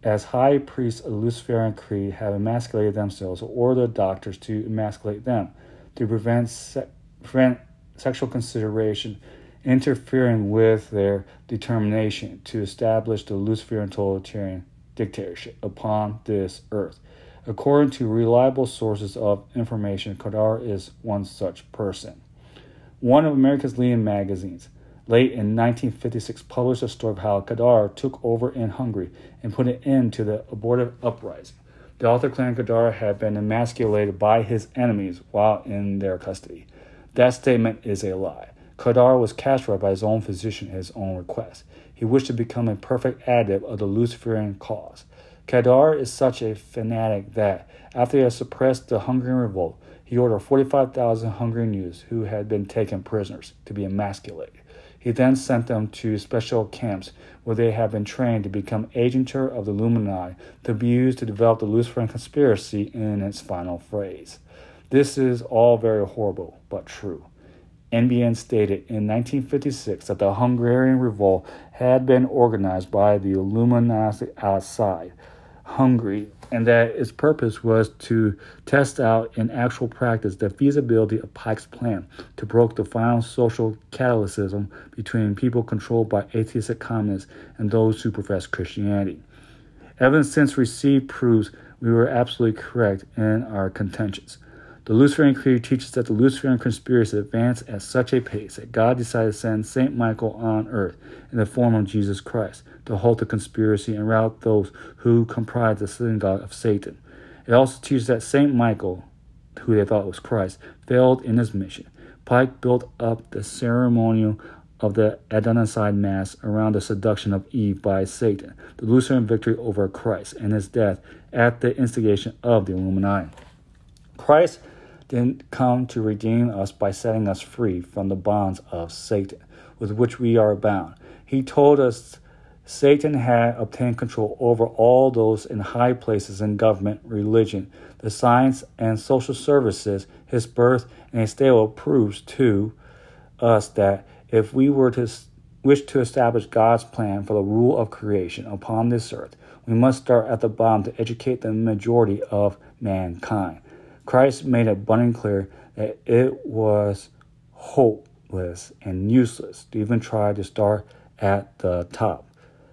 as high priests of the Luciferian creed have emasculated themselves or the doctors to emasculate them to prevent, se- prevent sexual consideration interfering with their determination to establish the Luciferian totalitarian dictatorship upon this earth. According to reliable sources of information, Kadar is one such person. One of America's leading magazines, late in 1956, published a story of how Kadar took over in Hungary and put an end to the abortive uprising. The author claimed Kadar had been emasculated by his enemies while in their custody. That statement is a lie. Kadar was castrated by his own physician at his own request. He wished to become a perfect adept of the Luciferian cause. Kadar is such a fanatic that, after he had suppressed the Hungarian revolt, he ordered 45,000 Hungarian youths who had been taken prisoners to be emasculated. He then sent them to special camps where they had been trained to become agents of the Illuminati to be used to develop the Luciferian conspiracy in its final phase. This is all very horrible, but true. NBN stated in 1956 that the Hungarian revolt had been organized by the Illuminati outside Hungary and that its purpose was to test out in actual practice the feasibility of Pike's plan to broke the final social cataclysm between people controlled by atheistic communists and those who profess Christianity. Evidence since received proves we were absolutely correct in our contentions. The Luciferian Creed teaches that the Luciferian conspiracy advanced at such a pace that God decided to send St. Michael on earth in the form of Jesus Christ to halt the conspiracy and rout those who comprised the synagogue of Satan. It also teaches that St. Michael, who they thought was Christ, failed in his mission. Pike built up the ceremonial of the Adonaicide Mass around the seduction of Eve by Satan, the Luciferian victory over Christ, and his death at the instigation of the Illuminati. Christ didn't come to redeem us by setting us free from the bonds of Satan, with which we are bound. He told us Satan had obtained control over all those in high places in government, religion, the science, and social services. His birth and his stable proves to us that if we were to wish to establish God's plan for the rule of creation upon this earth, we must start at the bottom to educate the majority of mankind. Christ made it abundantly clear that it was hopeless and useless to even try to start at the top.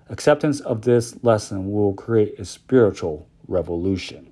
Acceptance of this lesson will create a spiritual revolution.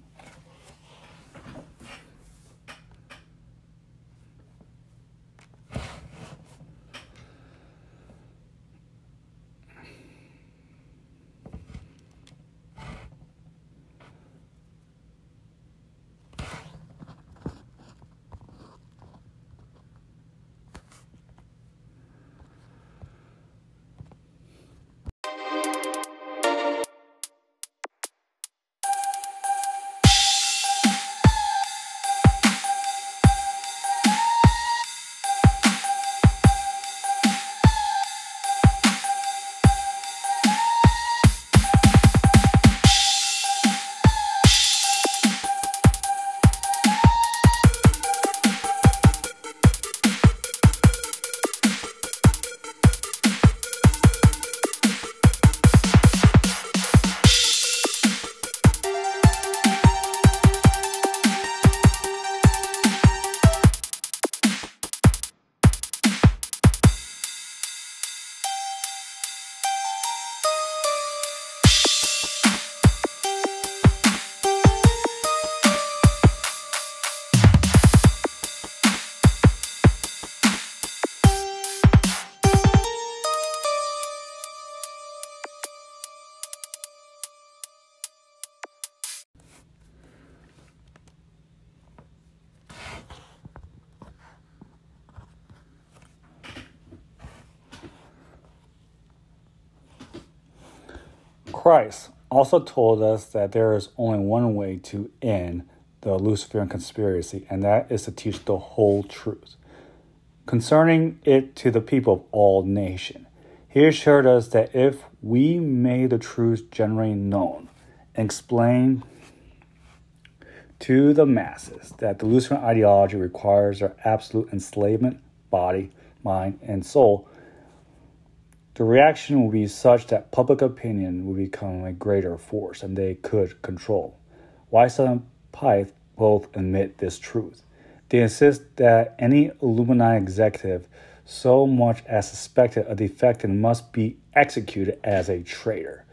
Christ also told us that there is only one way to end the Luciferian conspiracy, and that is to teach the whole truth concerning it to the people of all nations. He assured us that if we made the truth generally known and explained to the masses that the Luciferian ideology requires their absolute enslavement, body, mind, and soul, the reaction will be such that public opinion will become a greater force and they could control. Weishaupt and Pike both admit this truth. They insist that any Illuminati executive so much as suspected a defectant must be executed as a traitor.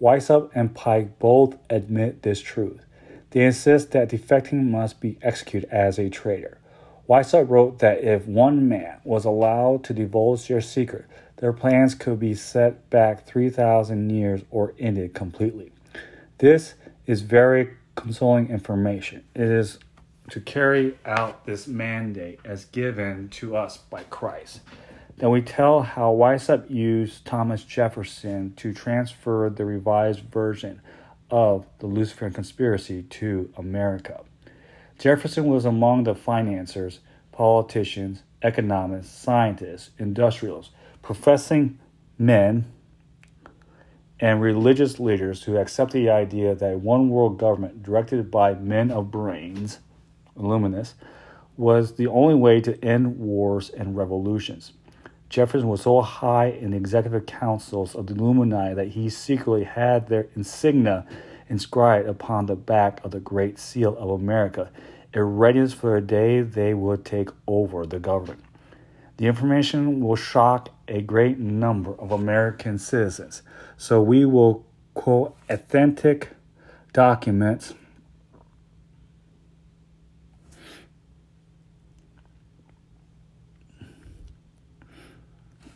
Weishaupt and Pike both admit this truth. They insist that defecting must be executed as a traitor. Weishaupt wrote that if one man was allowed to divulge their secret, their plans could be set back 3,000 years or ended completely. This is very consoling information. It is to carry out this mandate as given to us by Christ. Then we tell how Weishaupt used Thomas Jefferson to transfer the revised version of the Luciferian conspiracy to America. Jefferson was among the financiers, politicians, economists, scientists, industrialists professing men and religious leaders who accept the idea that one world government directed by men of brains, illuminists, was the only way to end wars and revolutions. Jefferson was so high in the executive councils of the Illuminati that he secretly had their insignia inscribed upon the back of the Great Seal of America, a readiness for the day they would take over the government. The information will shock a great number of American citizens, so we will quote authentic documents.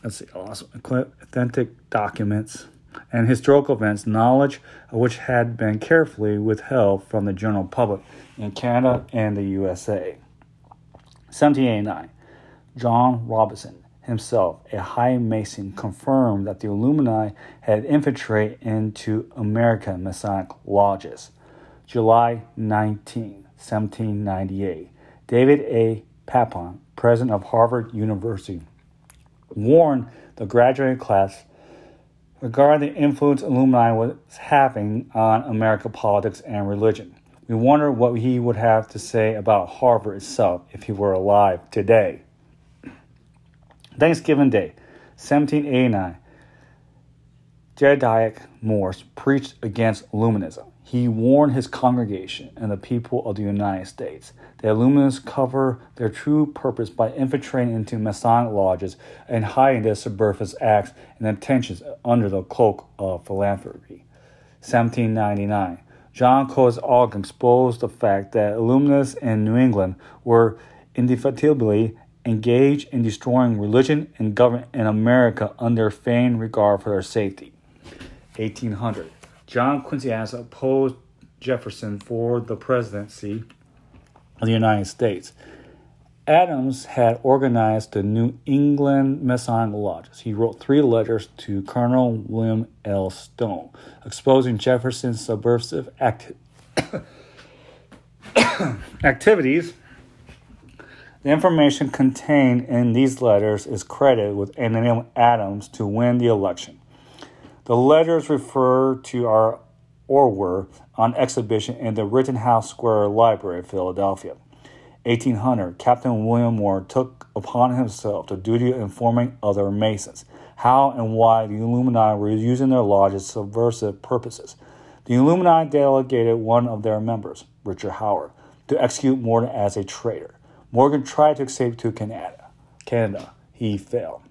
Let's see, authentic documents and historical events, knowledge of which had been carefully withheld from the general public in Canada and the USA. 1789, John Robison, himself a high mason, confirmed that the Illuminati had infiltrated into American Masonic lodges. July 19, 1798, David A. Papin, president of Harvard University, warned the graduating class regarding the influence Illuminati was having on American politics and religion. We wonder what he would have to say about Harvard itself if he were alive today. Thanksgiving Day, 1789, Jedediah Morse preached against Illuminism. He warned his congregation and the people of the United States that Illuminists cover their true purpose by infiltrating into Masonic lodges and hiding their subversive acts and intentions under the cloak of philanthropy. 1799. John Coles Ogden exposed the fact that Illuminists in New England were indefatigably engaged in destroying religion and government in America under feigned regard for their safety. 1800. John Quincy Adams opposed Jefferson for the presidency of the United States. Adams had organized the New England Masonic Lodges. He wrote three letters to Colonel William L. Stone, exposing Jefferson's subversive acti- activities. The information contained in these letters is credited with enabling Adams to win the election. The letters refer to our or were on exhibition in the Rittenhouse Square Library, of Philadelphia. 1800, Captain William Moore took upon himself the duty of informing other Masons how and why the Illuminati were using their lodges subversive purposes. The Illuminati delegated one of their members, Richard Howard, to execute Morgan as a traitor. Morgan tried to escape to Canada. Canada. He failed.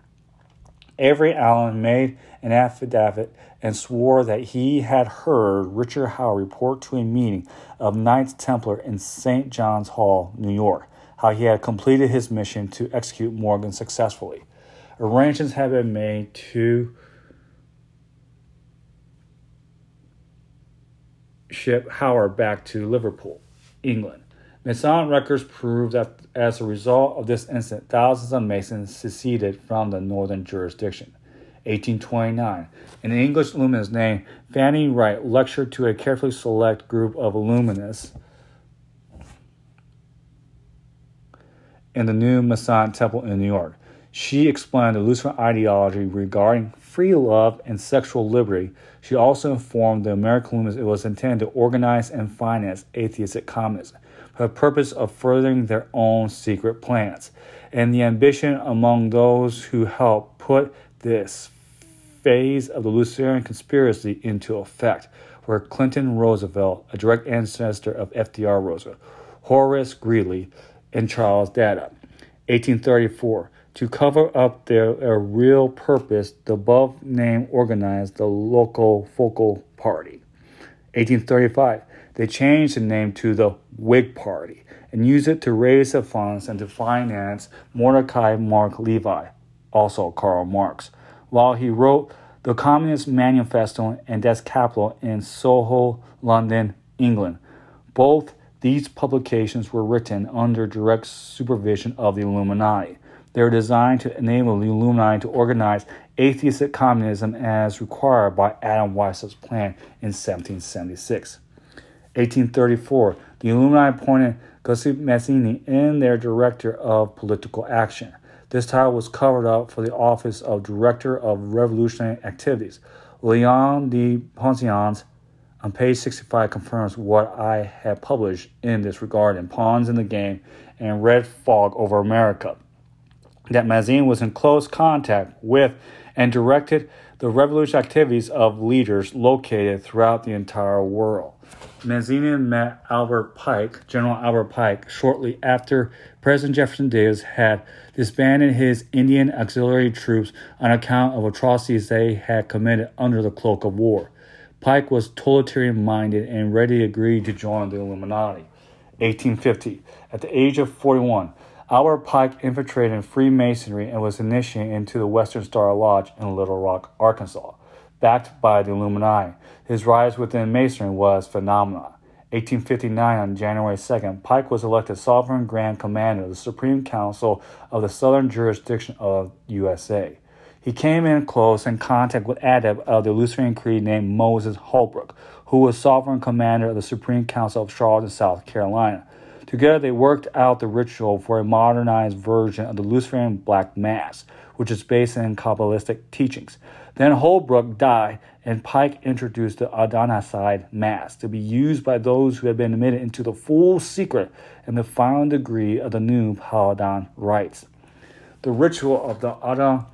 Avery Allen made an affidavit and swore that he had heard Richard Howe report to a meeting of Knights Templar in St. John's Hall, New York, how he had completed his mission to execute Morgan successfully. Arrangements had been made to ship Howard back to Liverpool, England. Mason records prove that as a result of this incident, thousands of Masons seceded from the northern jurisdiction. 1829. An English Illuminist named Fanny Wright lectured to a carefully select group of Illuminists in the new Masonic Temple in New York. She explained the Lutheran ideology regarding free love and sexual liberty. She also informed the American Illuminists it was intended to organize and finance atheistic communism the purpose of furthering their own secret plans, and the ambition among those who helped put this phase of the Luciferian conspiracy into effect were Clinton Roosevelt, a direct ancestor of FDR Roosevelt, Horace Greeley, and Charles Dana. 1834. To cover up their, their real purpose, the above name organized the Loco-Foco party. 1835. They changed the name to the Whig Party and used it to raise the funds and to finance Mordecai Mark Levi, also Karl Marx, while he wrote the Communist Manifesto and Das Kapital in Soho, London, England. Both these publications were written under direct supervision of the Illuminati. They were designed to enable the Illuminati to organize atheistic communism as required by Adam Weishaupt's plan in 1776. 1834, the Illuminati appointed Giuseppe Mazzini in their director of political action. This title was covered up for the office of Director of Revolutionary Activities. Leon de Poncins on page 65 confirms what I had published in this regard in Pawns in the Game and Red Fog over America. That Mazzini was in close contact with and directed the revolutionary activities of leaders located throughout the entire world. Mazzini met Albert Pike, General Albert Pike, shortly after President Jefferson Davis had disbanded his Indian auxiliary troops on account of atrocities they had committed under the cloak of war. Pike was totalitarian minded and ready to agree to join the Illuminati. 1850. At the age of 41, Albert Pike infiltrated Freemasonry and was initiated into the Western Star Lodge in Little Rock, Arkansas. Backed by the Illuminati, his rise within Masonry was phenomenal. 1859, on January 2nd, Pike was elected Sovereign Grand Commander of the Supreme Council of the Southern Jurisdiction of USA. He came in close in contact with adept of the Luciferian Creed named Moses Holbrook, who was sovereign commander of the Supreme Council of Charleston, South Carolina. Together, they worked out the ritual for a modernized version of the Luciferian Black Mass, which is based in Kabbalistic teachings. Then Holbrook died, and Pike introduced the Adonaicide Mass to be used by those who had been admitted into the full secret and the final degree of the new Palladian rites. The ritual of the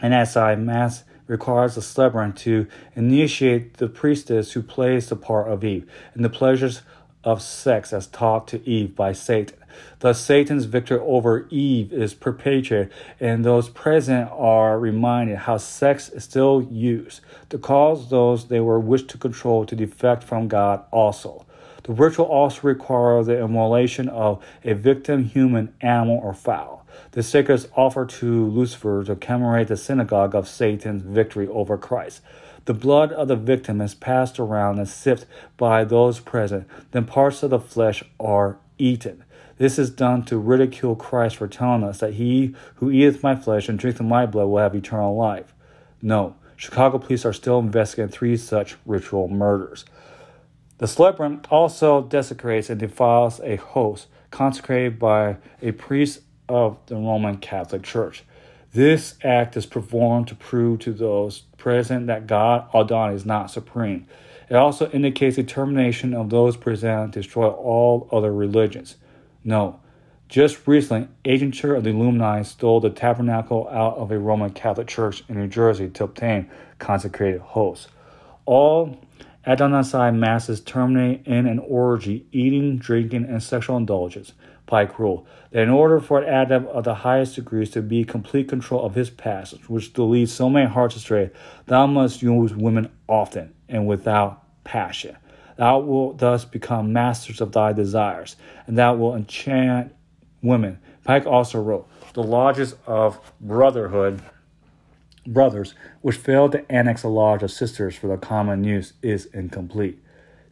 and SI Mass requires the celebrant to initiate the priestess who plays the part of Eve in the pleasures of sex as taught to Eve by Satan. Thus, Satan's victory over Eve is perpetuated, and those present are reminded how sex is still used to cause those they were wished to control to defect from God also. The ritual also requires the immolation of a victim, human, animal, or fowl. The sacred offer to Lucifer to commemorate the synagogue of Satan's victory over Christ. The blood of the victim is passed around and sipped by those present. Then parts of the flesh are eaten. This is done to ridicule Christ for telling us that he who eateth my flesh and drinketh my blood will have eternal life. No, Chicago police are still investigating three such ritual murders. The celebrant also desecrates and defiles a host consecrated by a priest of the Roman Catholic Church. This act is performed to prove to those present that God Adon is not supreme. It also indicates a termination of those present to destroy all other religions. No, just recently, agentry of the Illuminati stole the tabernacle out of a Roman Catholic church in New Jersey to obtain consecrated hosts. All Adonaicide masses terminate in an orgy, eating, drinking, and sexual indulgence. Pike rule that in order for an adept of the highest degrees to be complete control of his past, which to lead so many hearts astray, thou must use women often and without passion. Thou wilt thus become masters of thy desires, and thou wilt enchant women. Pike also wrote, The lodges of brotherhood, brothers, which failed to annex a lodge of sisters for the common use, is incomplete.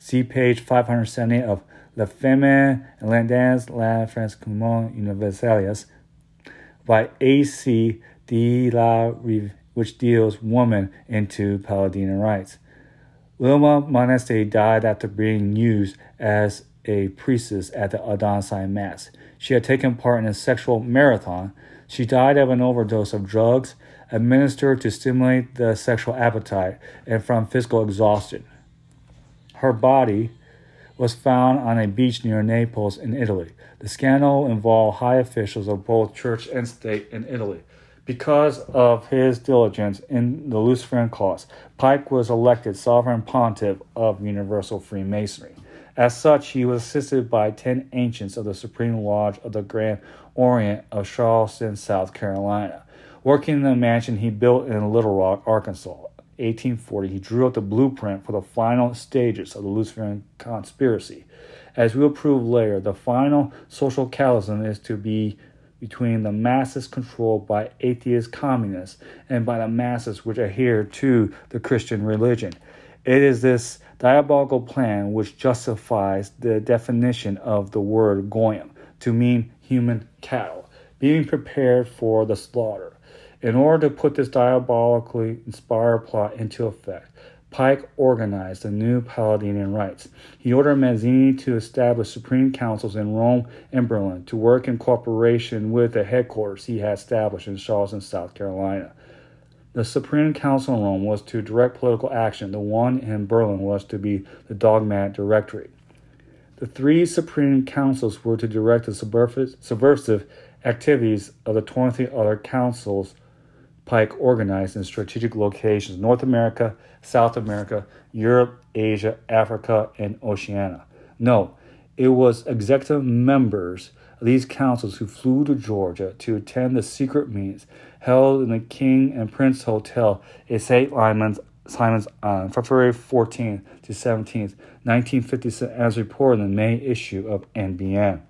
See page 570 of La Femme Irlandaise La France Commune Universalis by A.C. de la Rive, which deals woman into Palladian rights. Wilma Montesi died after being used as a priestess at the Adonaicide Mass. She had taken part in a sexual marathon. She died of an overdose of drugs administered to stimulate the sexual appetite and from physical exhaustion. Her body was found on a beach near Naples in Italy. The scandal involved high officials of both church and state in Italy. Because of his diligence in the Luciferian cause, Pike was elected sovereign pontiff of Universal Freemasonry. As such, he was assisted by ten ancients of the Supreme Lodge of the Grand Orient of Charleston, South Carolina, working in the mansion he built in Little Rock, Arkansas. 1840, he drew up the blueprint for the final stages of the Luciferian conspiracy. As we'll prove later, the final social chasm is to be between the masses controlled by atheist communists and by the masses which adhere to the Christian religion. It is this diabolical plan which justifies the definition of the word goyim to mean human cattle, being prepared for the slaughter. In order to put this diabolically inspired plot into effect, Pike organized the new Paladinian rites. He ordered Mazzini to establish supreme councils in Rome and Berlin to work in cooperation with the headquarters he had established in Charleston, South Carolina. The Supreme Council in Rome was to direct political action. The one in Berlin was to be the dogmatic directory. The three Supreme Councils were to direct the subversive activities of the 20 other councils Pike organized in strategic locations North America, South America, Europe, Asia, Africa, and Oceania. No, it was executive members of these councils who flew to Georgia to attend the secret meetings held in the King and Prince Hotel at St. Simon's, Simon's on February 14th to 17th, 1956, as reported in the May issue of NBN.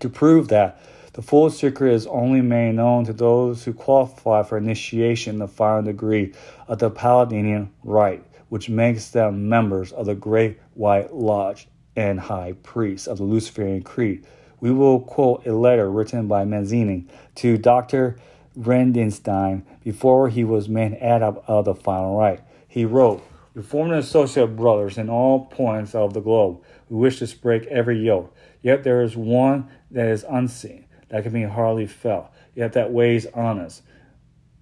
To prove that, the full secret is only made known to those who qualify for initiation in the final degree of the Palladian rite, which makes them members of the Great White Lodge and High Priests of the Luciferian Creed. We will quote a letter written by Mazzini to Dr. Breidenstein before he was made adept of the final rite. He wrote, We form an associate brothers in all points of the globe. We wish to break every yoke. Yet there is one that is unseen, that can be hardly felt, yet that weighs on us.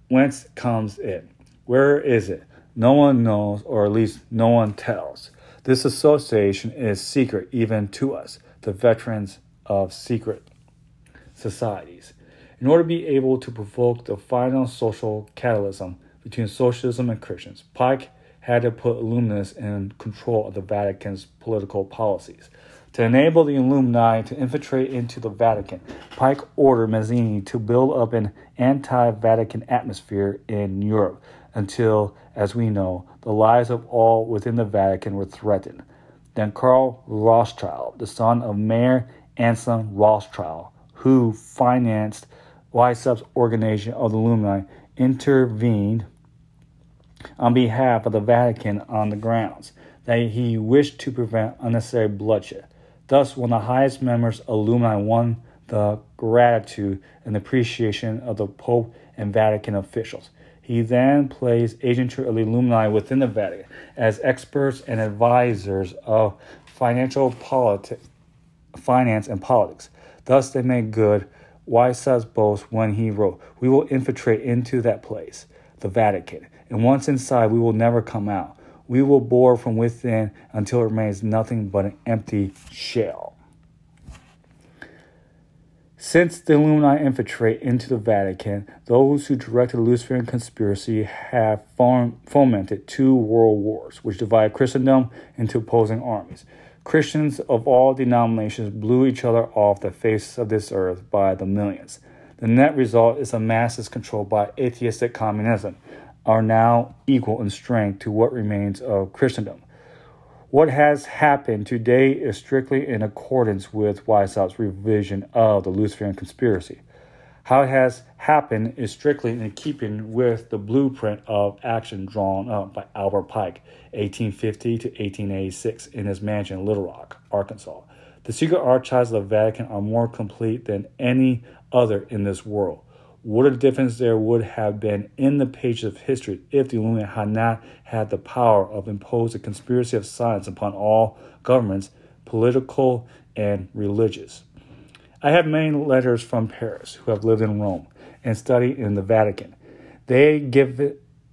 Whence comes it? Where is it? No one knows, or at least no one tells. This association is secret even to us, the veterans of secret societies. In order to be able to provoke the final social cataclysm between socialism and Christians, Pike had to put Illuminists in control of the Vatican's political policies. To enable the Illuminati to infiltrate into the Vatican, Pike ordered Mazzini to build up an anti Vatican atmosphere in Europe until, as we know, the lives of all within the Vatican were threatened. Then Karl Rothschild, the son of Mayer Anselm Rothschild, who financed Weishaupt's organization of the Illuminati, intervened on behalf of the Vatican on the grounds that he wished to prevent unnecessary bloodshed. Thus, when the highest members of Illuminati won the gratitude and appreciation of the Pope and Vatican officials, he then placed agentry of the Illuminati within the Vatican as experts and advisors of financial politics, finance and politics. Thus, they made good Weishaupt's boast when he wrote, "We will infiltrate into that place, the Vatican, and once inside, we will never come out." We will bore from within until it remains nothing but an empty shell. Since the Illuminati infiltrate into the Vatican, those who directed the Luciferian conspiracy have fomented two world wars, which divide Christendom into opposing armies. Christians of all denominations blew each other off the face of this earth by the millions. The net result is a masses controlled by atheistic communism, are now equal in strength to what remains of Christendom. What has happened today is strictly in accordance with Weishaupt's revision of the Luciferian conspiracy. How it has happened is strictly in keeping with the blueprint of action drawn up by Albert Pike, 1850 to 1886, in his mansion in Little Rock, Arkansas. The secret archives of the Vatican are more complete than any other in this world. What a difference there would have been in the pages of history if the Illuminati had not had the power of imposing a conspiracy of science upon all governments, political and religious. I have many letters from Paris who have lived in Rome and studied in the Vatican. They give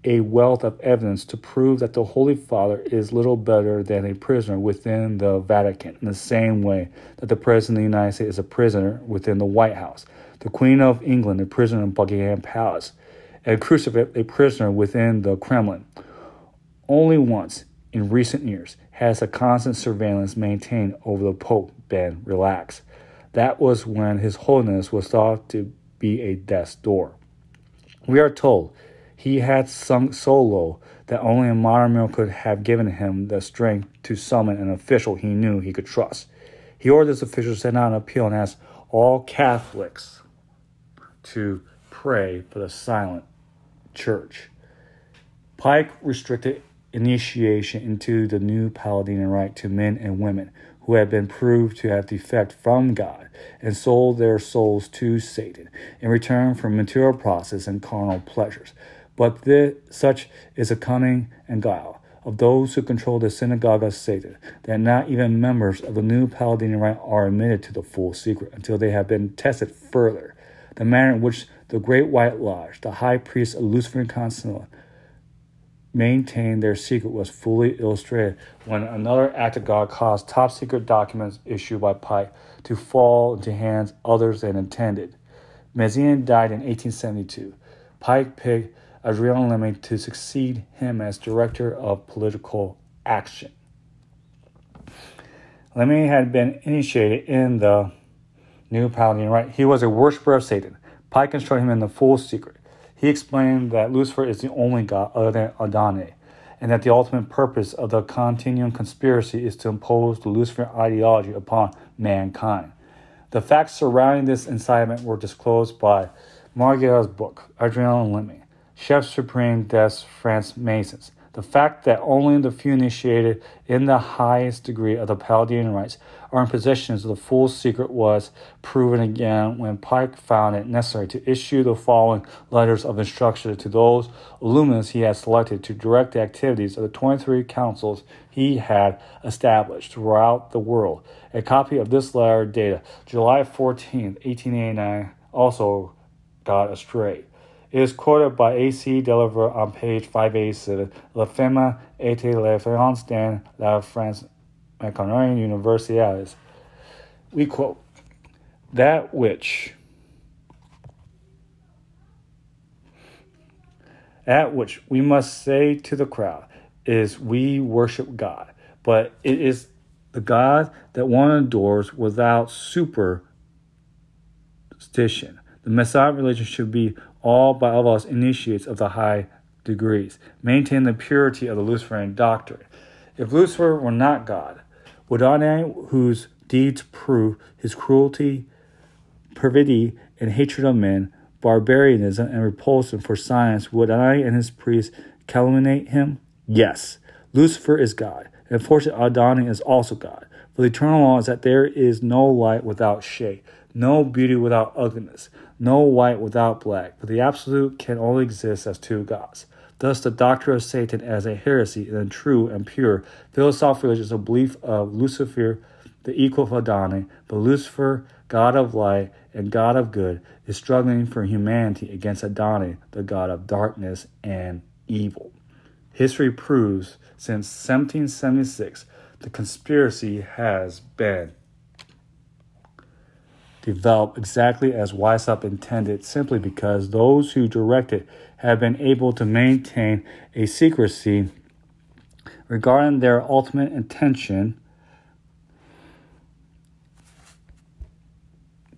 a wealth of evidence to prove that the Holy Father is little better than a prisoner within the Vatican, in the same way that the President of the United States is a prisoner within the White House the Queen of England a prisoner in Buckingham Palace, and Khrushchev a prisoner within the Kremlin. Only once in recent years has a constant surveillance maintained over the Pope been relaxed. That was when His Holiness was thought to be a death's door. We are told he had sunk so low that only a modern miracle could have given him the strength to summon an official he knew he could trust. He ordered this official to send out an appeal and ask all Catholics to pray for the silent church. Pike restricted initiation into the new Palladian rite to men and women who had been proved to have defect from God and sold their souls to Satan in return for material process and carnal pleasures. But this, such is a cunning and guile of those who control the synagogue of Satan that not even members of the new Palladian rite are admitted to the full secret until they have been tested further the manner in which the Great White Lodge, the high priest of Luciferian Constantine, maintained their secret was fully illustrated when another act of God caused top secret documents issued by Pike to fall into hands others than intended. Mazzini died in 1872. Pike picked Adrian Lemmi to succeed him as director of political action. Lemmi had been initiated in the new Palladian right. He was a worshiper of Satan. Pike instructed him in the full secret. He explained that Lucifer is the only god other than Adonai, and that the ultimate purpose of the continuum conspiracy is to impose the Luciferian ideology upon mankind. The facts surrounding this incitement were disclosed by Margiotta's book, Adriano Lemmi, Chef Supreme des Francs-Masons. The fact that only the few initiated in the highest degree of the Palladian rites are in possession of the full secret was proven again when Pike found it necessary to issue the following letters of instruction to those illuminates he had selected to direct the activities of the 23 councils he had established throughout the world. A copy of this letter dated July 14, 1889, also got astray. It is quoted by A.C. de la Rive on page 587, La Femme était la France dans la France Macronne Universales. We quote, That which at which we must say to the crowd is we worship God, but it is the God that one adores without superstition. The Messiah religion should be all by all of us initiates of the high degrees. Maintain the purity of the Luciferian doctrine. If Lucifer were not God, would I, whose deeds prove his cruelty, perfidy, and hatred of men, barbarianism, and repulsion for science, would I and his priests calumniate him? Yes. Lucifer is God, and fortunately Adonai is also God. For the eternal law is that there is no light without shade, no beauty without ugliness, no white without black, but the absolute can only exist as two gods. Thus, the doctrine of Satan as a heresy and true and pure philosophical religion is a belief of Lucifer, the equal of Adonai, but Lucifer, God of light and God of good, is struggling for humanity against Adonai, the God of darkness and evil. History proves since 1776 the conspiracy has been develop exactly as Weishaupt intended simply because those who direct it have been able to maintain a secrecy regarding their ultimate intention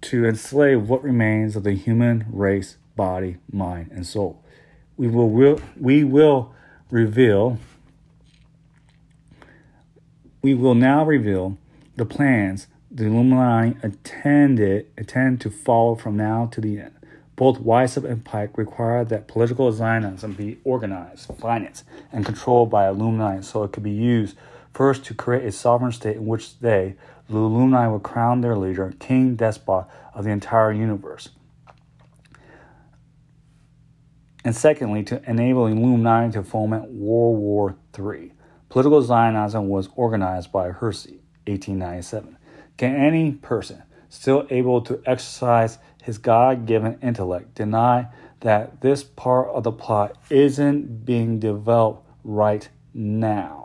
to enslave what remains of the human race, body, mind, and soul. We will, will we will reveal we will now reveal the plans the Illuminati intended, intend to follow from now to the end. Both Weishaupt and Pike require that political Zionism be organized, financed, and controlled by Illuminati so it could be used first to create a sovereign state in which they, the Illuminati, would crown their leader, king, despot of the entire universe. And secondly, to enable Illuminati to foment World War III. Political Zionism was organized by Herzl, 1897. Can any person still able to exercise his God given intellect deny that this part of the plot isn't being developed right now?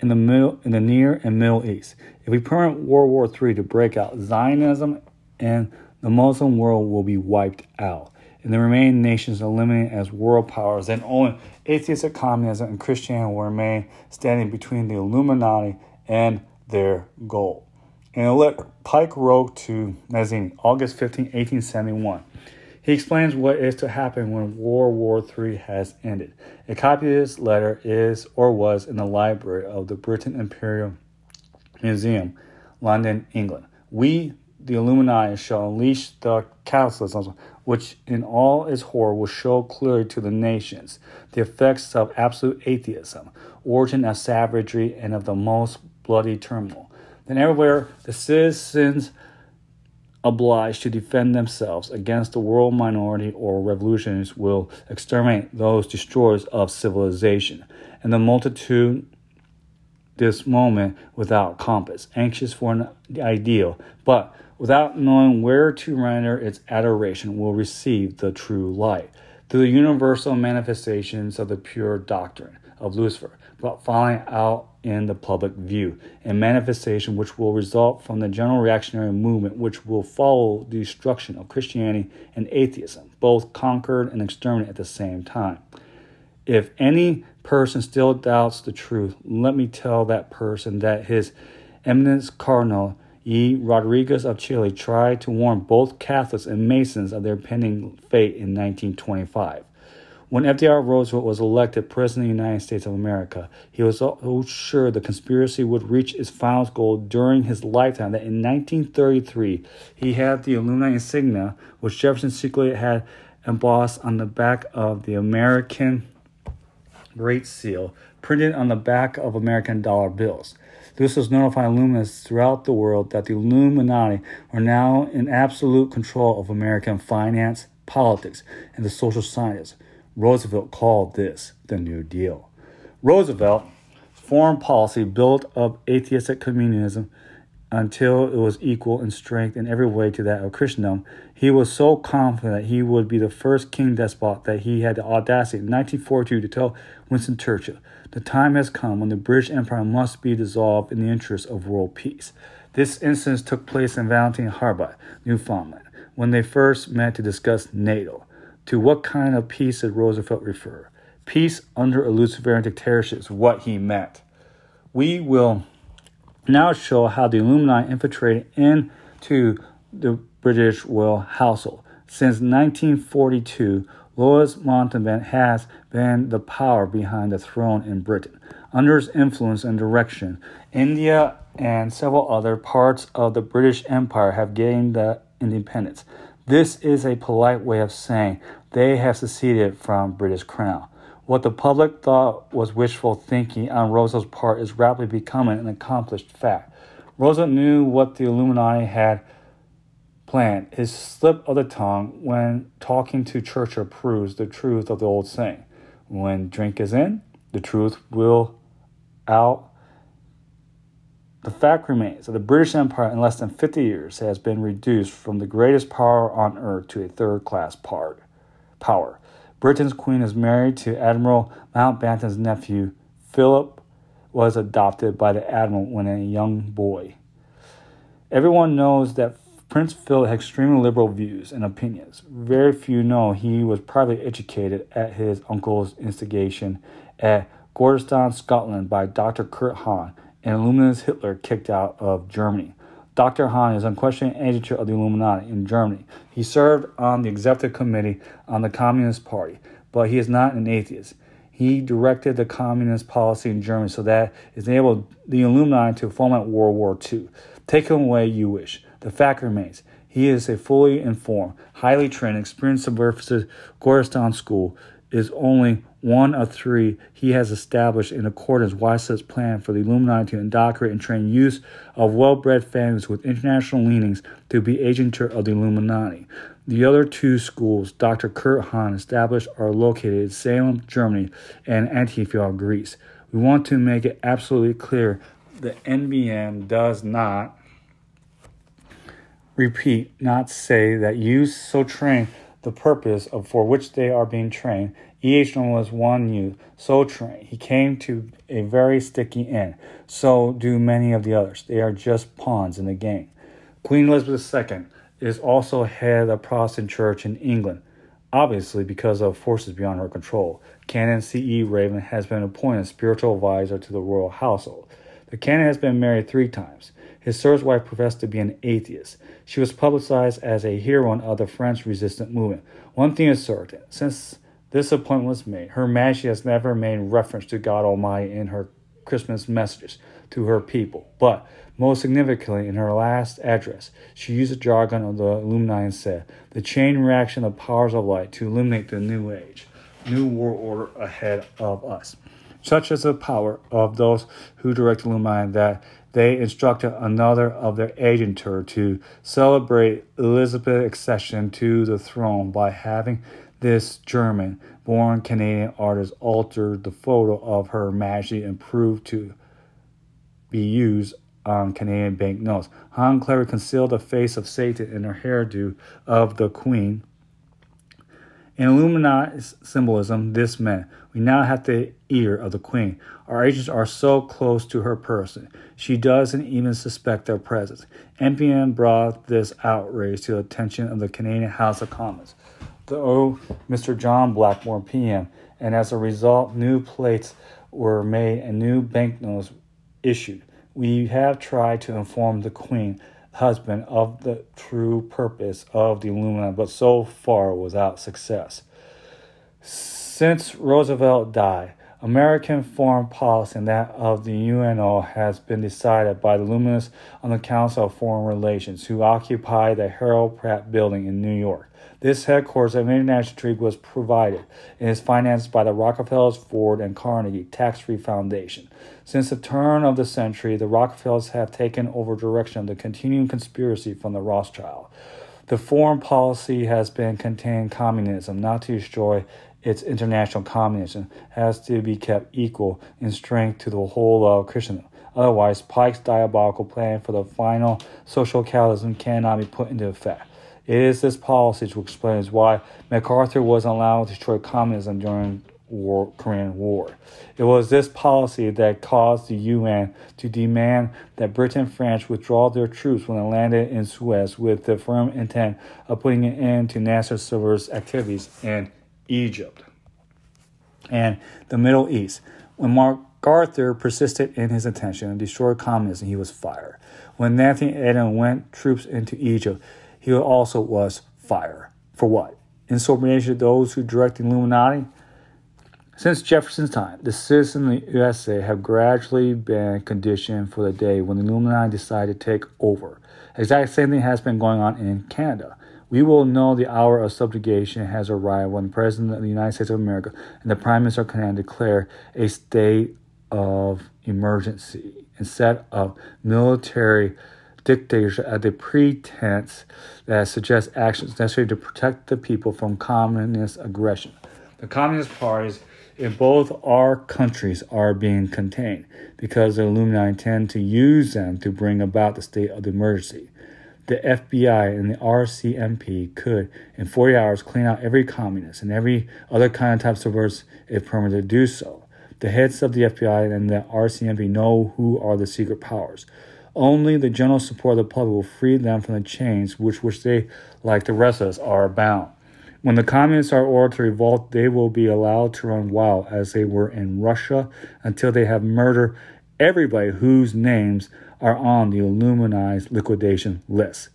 In the middle, in the Near and Middle East. If we permit World War III to break out, Zionism and the Muslim world will be wiped out, and the remaining nations eliminated as world powers. Then only atheistic communism and Christianity will remain standing between the Illuminati and their goal. And letter Pike wrote to Mazzini, August 15, 1871. He explains what is to happen when World War III has ended. A copy of this letter is or was in the library of the British Imperial Museum, London, England. We, the Illuminati, shall unleash the cataclysm which in all its horror will show clearly to the nations the effects of absolute atheism, origin of savagery, and of the most bloody turmoil. Then everywhere the citizens obliged to defend themselves against the world minority or revolutionaries will exterminate those destroyers of civilization. And the multitude this moment without compass, anxious for an ideal, but without knowing where to render its adoration, will receive the true light. through the universal manifestations of the pure doctrine of Lucifer, falling out in the public view, a manifestation which will result from the general reactionary movement which will follow the destruction of Christianity and atheism, both conquered and exterminated at the same time. If any person still doubts the truth, let me tell that person that his eminence Cardinal E. Rodriguez of Chile tried to warn both Catholics and Masons of their pending fate in 1925. When FDR Roosevelt was elected President of the United States of America, he was so sure the conspiracy would reach its final goal during his lifetime that in 1933 he had the Illuminati insignia, which Jefferson secretly had embossed on the back of the American Great Seal, printed on the back of American dollar bills. This was notifying Illuminists throughout the world that the Illuminati were now in absolute control of American finance, politics, and the social sciences. Roosevelt called this the New Deal. Roosevelt's foreign policy built up atheistic communism until it was equal in strength in every way to that of Christendom. He was so confident that he would be the first king despot that he had the audacity in 1942 to tell Winston Churchill, The time has come when the British Empire must be dissolved in the interest of world peace. This instance took place in Valentine Harbor, Newfoundland, when they first met to discuss NATO. To what kind of peace did Roosevelt refer? Peace under a Luciferian dictatorship is what he meant. We will now show how the Illuminati infiltrated into the British royal household. Since 1942, Louis Mountbatten has been the power behind the throne in Britain. Under his influence and direction, India and several other parts of the British Empire have gained the independence. This is a polite way of saying they have seceded from British crown. What the public thought was wishful thinking on Roosevelt's part is rapidly becoming an accomplished fact. Roosevelt knew what the Illuminati had planned. His slip of the tongue when talking to Churchill proves the truth of the old saying when drink is in, the truth will out. The fact remains that the British Empire in less than 50 years has been reduced from the greatest power on earth to a third class part, power. Britain's queen is married to Admiral Mountbatten's nephew. Philip was adopted by the admiral when a young boy. Everyone knows that Prince Philip had extremely liberal views and opinions. Very few know he was privately educated at his uncle's instigation at Gordonstoun, Scotland by Dr. Kurt Hahn, and Illuminist Hitler kicked out of Germany. Dr. Hahn is unquestioned agent of the Illuminati in Germany. He served on the executive committee on the Communist Party, but he is not an atheist. He directed the communist policy in Germany so that it enabled the Illuminati to foment World War II. Take him away you wish. The fact remains, he is a fully informed, highly trained, experienced subversive Gordonstoun school is only one of three he has established in accordance with Weishaupt's plan for the Illuminati to indoctrinate and train youth of well-bred families with international leanings to be agents of the Illuminati. The other two schools Dr. Kurt Hahn established are located in Salem, Germany, and Antioch, Greece. We want to make it absolutely clear that NBN does not repeat, not say that youth so trained the purpose of for which they are being trained each one was one youth, so trained. He came to a very sticky end. So do many of the others. They are just pawns in the game. Queen Elizabeth II is also head of the Protestant Church in England, obviously because of forces beyond her control. Canon C.E. Raven has been appointed spiritual advisor to the royal household. The canon has been married three times. His first wife professed to be an atheist. She was publicized as a heroine of the French resistance movement. One thing is certain since this appointment was made. Her Majesty has never made reference to God Almighty in her Christmas messages to her people, but most significantly, in her last address, she used the jargon of the Illuminati and said, The chain reaction of powers of light to illuminate the new age, new world order ahead of us. Such as the power of those who direct Illuminati that they instructed another of their agenter to celebrate Elizabeth's accession to the throne by having this German born Canadian artist alter the photo of Her Majesty and prove to be used on Canadian banknotes. Han cleverly concealed the face of Satan in her hairdo of the Queen In Illuminati symbolism, this meant we now have the ear of the queen. Our agents are so close to her person. She doesn't even suspect their presence. NBN brought this outrage to the attention of the Canadian House of Commons. The O, Mr. John Blackmore, PM, and as a result, new plates were made and new banknotes issued. We have tried to inform the Queen husband of the true purpose of the Illuminati, but so far without success. Since Roosevelt died, American foreign policy and that of the UNO has been decided by the luminous on the Council of Foreign Relations, who occupy the Harold Pratt Building in New York. This headquarters of International Treaty was provided and is financed by the Rockefellers, Ford, and Carnegie Tax Free Foundation. Since the turn of the century, the Rockefellers have taken over direction of the continuing conspiracy from the Rothschild. The foreign policy has been contained communism, not to destroy its international communism, has to be kept equal in strength to the whole of Christendom. Otherwise, Pike's diabolical plan for the final social capitalism cannot be put into effect. It is this policy which explains why MacArthur was allowed to destroy communism during war, Korean War. It was this policy that caused the UN to demand that Britain and France withdraw their troops when they landed in Suez with the firm intent of putting an end to Nasser Silver's activities in Egypt and the Middle East. When MacArthur persisted in his intention to destroy communism, he was fired. When Nathan Eden went troops into Egypt, he also was fired. For what? Insubordination to those who direct the Illuminati? Since Jefferson's time, the citizens of the USA have gradually been conditioned for the day when the Illuminati decide to take over. Exact same thing has been going on in Canada. We will know the hour of subjugation has arrived when the President of the United States of America and the Prime Minister Canada declare a state of emergency instead of military dictatorship as a pretense that suggests actions necessary to protect the people from communist aggression. The communist parties in both our countries are being contained because the Illuminati intend to use them to bring about the state of the emergency. The FBI and the RCMP could, in 40 hours, clean out every communist and every other kind of type of subversive if permitted to do so. The heads of the FBI and the RCMP know who are the secret powers. Only the general support of the public will free them from the chains which which they, like the rest of us, are bound. When the communists are ordered to revolt, they will be allowed to run wild as they were in Russia until they have murdered everybody whose names are on the Illuminati's liquidation list.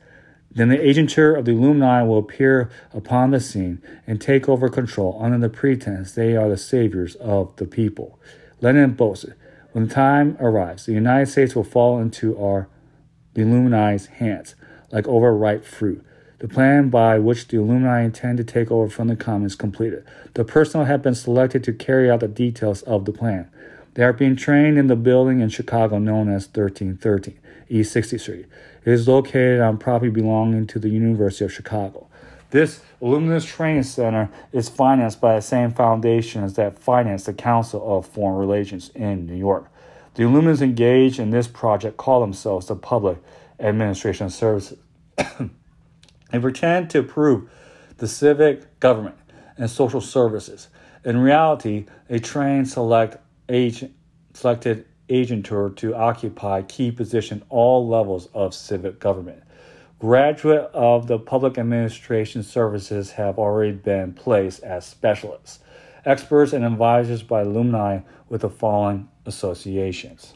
Then the agenture of the Illuminati will appear upon the scene and take over control under the pretense they are the saviors of the people. Lenin boasted, when the time arrives, the United States will fall into our the hands like overripe fruit. The plan by which the Illuminati intend to take over from the communists completed. The personnel have been selected to carry out the details of the plan. They are being trained in the building in Chicago known as 1313 East 60th Street. It is located on property belonging to the University of Chicago. This Illuminist Training Center is financed by the same foundations that finance the Council of Foreign Relations in New York. The Illuminists engaged in this project call themselves the Public Administration Services. they pretend to improve the civic government and social services. In reality, they train select selected agentur to occupy key positions all levels of civic government. Graduate of the public administration services have already been placed as specialists, experts, and advisors by alumni with the following associations.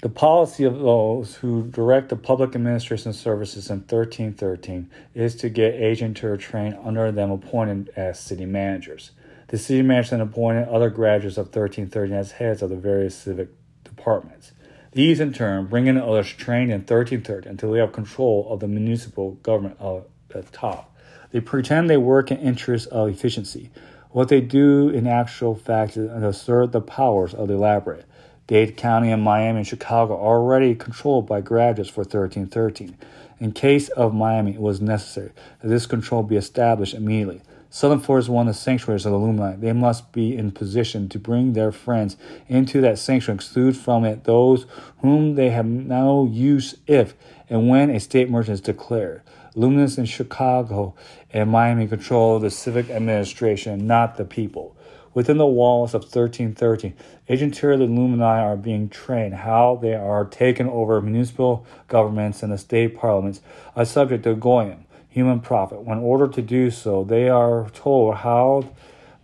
The policy of those who direct the public administration services in 1313 is to get agents to train under them appointed as city managers. The city managers then appointed other graduates of 1313 as heads of the various civic departments. These, in turn, bring in others trained in 1330 until they have control of the municipal government at the top. They pretend they work in interest of efficiency. What they do in actual fact is assert the powers of the elaborate. Dade County and Miami and Chicago already controlled by graduates for 1313. In case of Miami, it was necessary that this control be established immediately. Southern one of the sanctuaries of the Illuminati. They must be in position to bring their friends into that sanctuary, exclude from it those whom they have no use if and when a state emergency is declared. Luminous in Chicago and Miami control the civic administration, not the people. Within the walls of 1313, agents of the Illuminati are being trained how they are taking over municipal governments and the state parliaments a subject of Goyim, human prophet. When ordered to do so, they are told how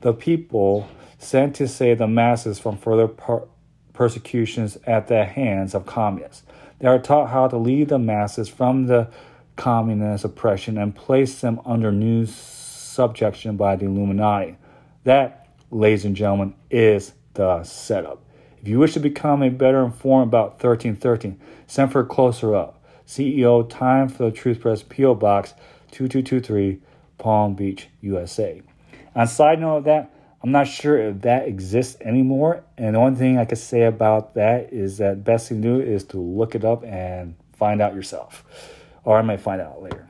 the people sent to save the masses from further per- persecutions at the hands of communists. They are taught how to lead the masses from the communist oppression and place them under new subjection by the Illuminati. That, ladies and gentlemen, is the setup. If you wish to become a better informed about 1313, send for a closer up. CEO, Time for the Truth Press, P.O. Box 2223, Palm Beach, USA. On side note of that, I'm not sure if that exists anymore. And the only thing I could say about that is that best thing to do is to look it up and find out yourself or I might find out later.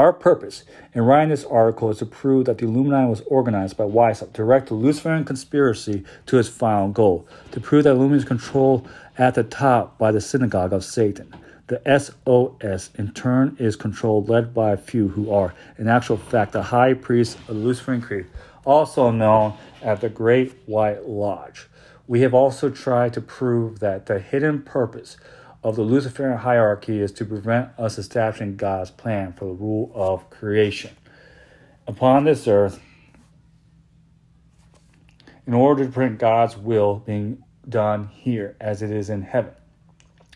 Our purpose in writing this article is to prove that the Illuminati was organized by Weishaupt to direct the Luciferian conspiracy to its final goal, to prove that Illuminati is controlled at the top by the synagogue of Satan. The SOS, in turn, is controlled, led by a few who are, in actual fact, the high priest of the Luciferian Creed, also known as the Great White Lodge. We have also tried to prove that the hidden purpose of the Luciferian hierarchy is to prevent us establishing God's plan for the rule of creation upon this earth in order to prevent God's will being done here as it is in heaven.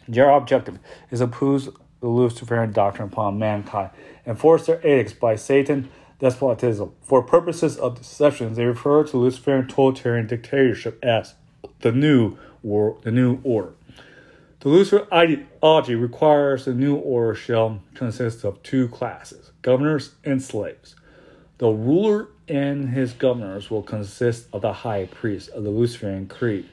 Their objective is to oppose the Luciferian doctrine upon mankind and force their edicts by Satan despotism. For purposes of deception, they refer to Luciferian totalitarian dictatorship as the new war, the new order. The Lucifer ideology requires the new order shall consist of two classes governors and slaves. The ruler and his governors will consist of the high priest of the Luciferian creed,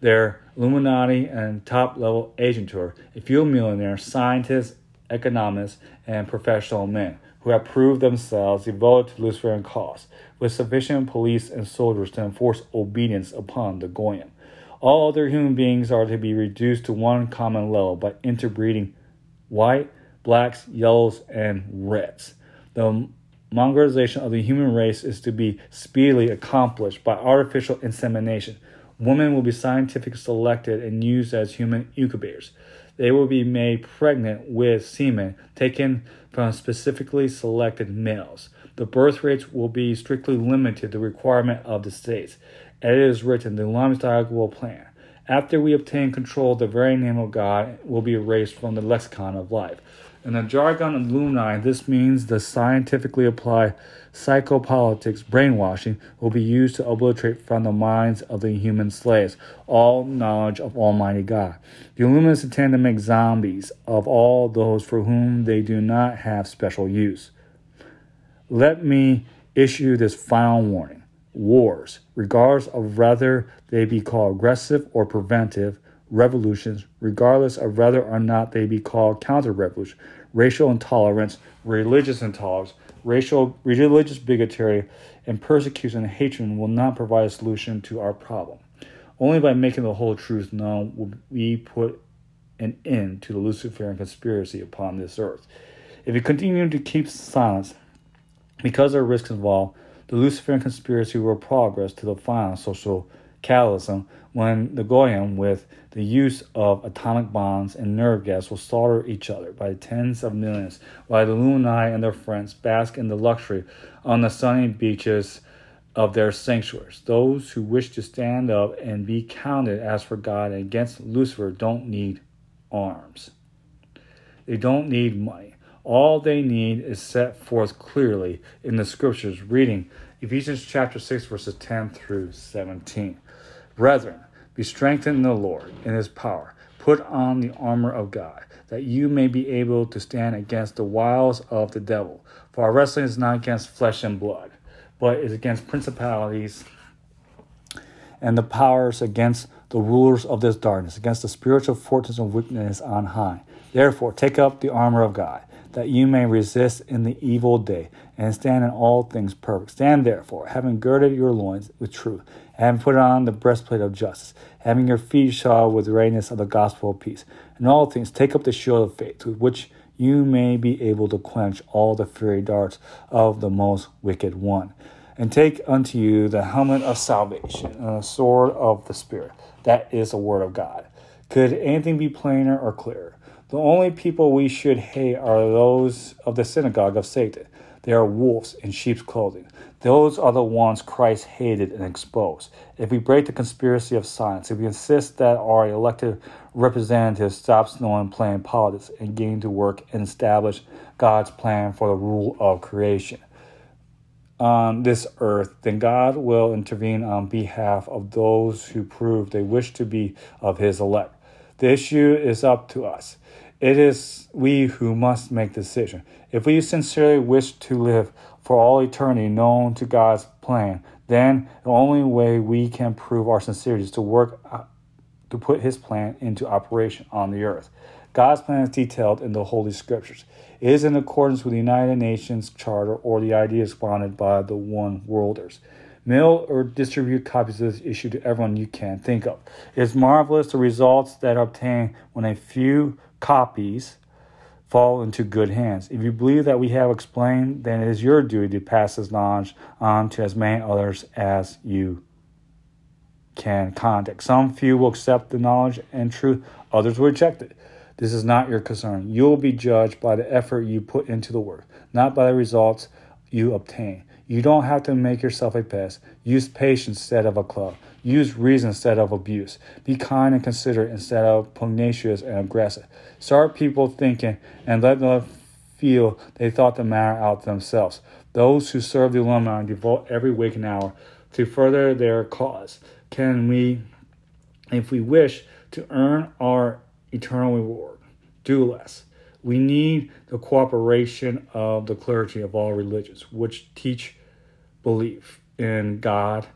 their Illuminati and top level agentur, a few millionaires, scientists, economists, and professional men who have proved themselves devoted to Luciferian cause, with sufficient police and soldiers to enforce obedience upon the Goyim. All other human beings are to be reduced to one common level by interbreeding white, blacks, yellows, and reds. The mongrelization of the human race is to be speedily accomplished by artificial insemination. Women will be scientifically selected and used as human incubators. They will be made pregnant with semen taken from specifically selected males. The birth rates will be strictly limited to the requirement of the states. As it is written, the will plan. After we obtain control, the very name of God will be erased from the lexicon of life. In the jargon of Illuminati, this means the scientifically applied psychopolitics brainwashing will be used to obliterate from the minds of the human slaves all knowledge of Almighty God. The Illuminati intend to make zombies of all those for whom they do not have special use. Let me issue this final warning wars, regardless of whether they be called aggressive or preventive revolutions, regardless of whether or not they be called counter revolution, racial intolerance, religious intolerance, racial religious bigotry, and persecution and hatred will not provide a solution to our problem. Only by making the whole truth known will we put an end to the Luciferian conspiracy upon this earth. If we continue to keep silence because are risks involved, the Luciferian conspiracy will progress to the final social cataclysm when the Goyim, with the use of atomic bombs and nerve gas, will slaughter each other by tens of millions, while the Illuminati and their friends bask in the luxury on the sunny beaches of their sanctuaries. Those who wish to stand up and be counted as for God and against Lucifer don't need arms. They don't need money. All they need is set forth clearly in the scriptures, reading Ephesians chapter 6, verses 10 through 17. Brethren, be strengthened in the Lord in his power. Put on the armor of God, that you may be able to stand against the wiles of the devil. For our wrestling is not against flesh and blood, but is against principalities and the powers, against the rulers of this darkness, against the spiritual forces of wickedness on high. Therefore, take up the armor of God that you may resist in the evil day, and stand in all things perfect. Stand therefore, having girded your loins with truth, having put on the breastplate of justice, having your feet shod with the readiness of the gospel of peace. In all things, take up the shield of faith, with which you may be able to quench all the fiery darts of the most wicked one. And take unto you the helmet of salvation and the sword of the Spirit. That is the word of God. Could anything be plainer or clearer? The only people we should hate are those of the synagogue of Satan. They are wolves in sheep's clothing. Those are the ones Christ hated and exposed. If we break the conspiracy of science, if we insist that our elected representatives stop snowing playing politics and getting to work and establish God's plan for the rule of creation on this earth, then God will intervene on behalf of those who prove they wish to be of his elect. The issue is up to us. It is we who must make the decision. If we sincerely wish to live for all eternity known to God's plan, then the only way we can prove our sincerity is to work uh, to put his plan into operation on the earth. God's plan is detailed in the Holy Scriptures. It is in accordance with the United Nations Charter or the ideas founded by the One Worlders. Mail or distribute copies of this issue to everyone you can think of. It is marvelous the results that are obtained when a few copies fall into good hands. If you believe that we have explained, then it is your duty to pass this knowledge on to as many others as you can contact. Some few will accept the knowledge and truth, others will reject it. This is not your concern. You will be judged by the effort you put into the work, not by the results you obtain. You don't have to make yourself a pest. Use patience instead of a club. Use reason instead of abuse. Be kind and considerate instead of pugnacious and aggressive. Start people thinking and let them feel they thought the matter out themselves. Those who serve the alumni and devote every waking hour to further their cause. Can we, if we wish to earn our eternal reward, do less? We need the cooperation of the clergy of all religions, which teach belief in God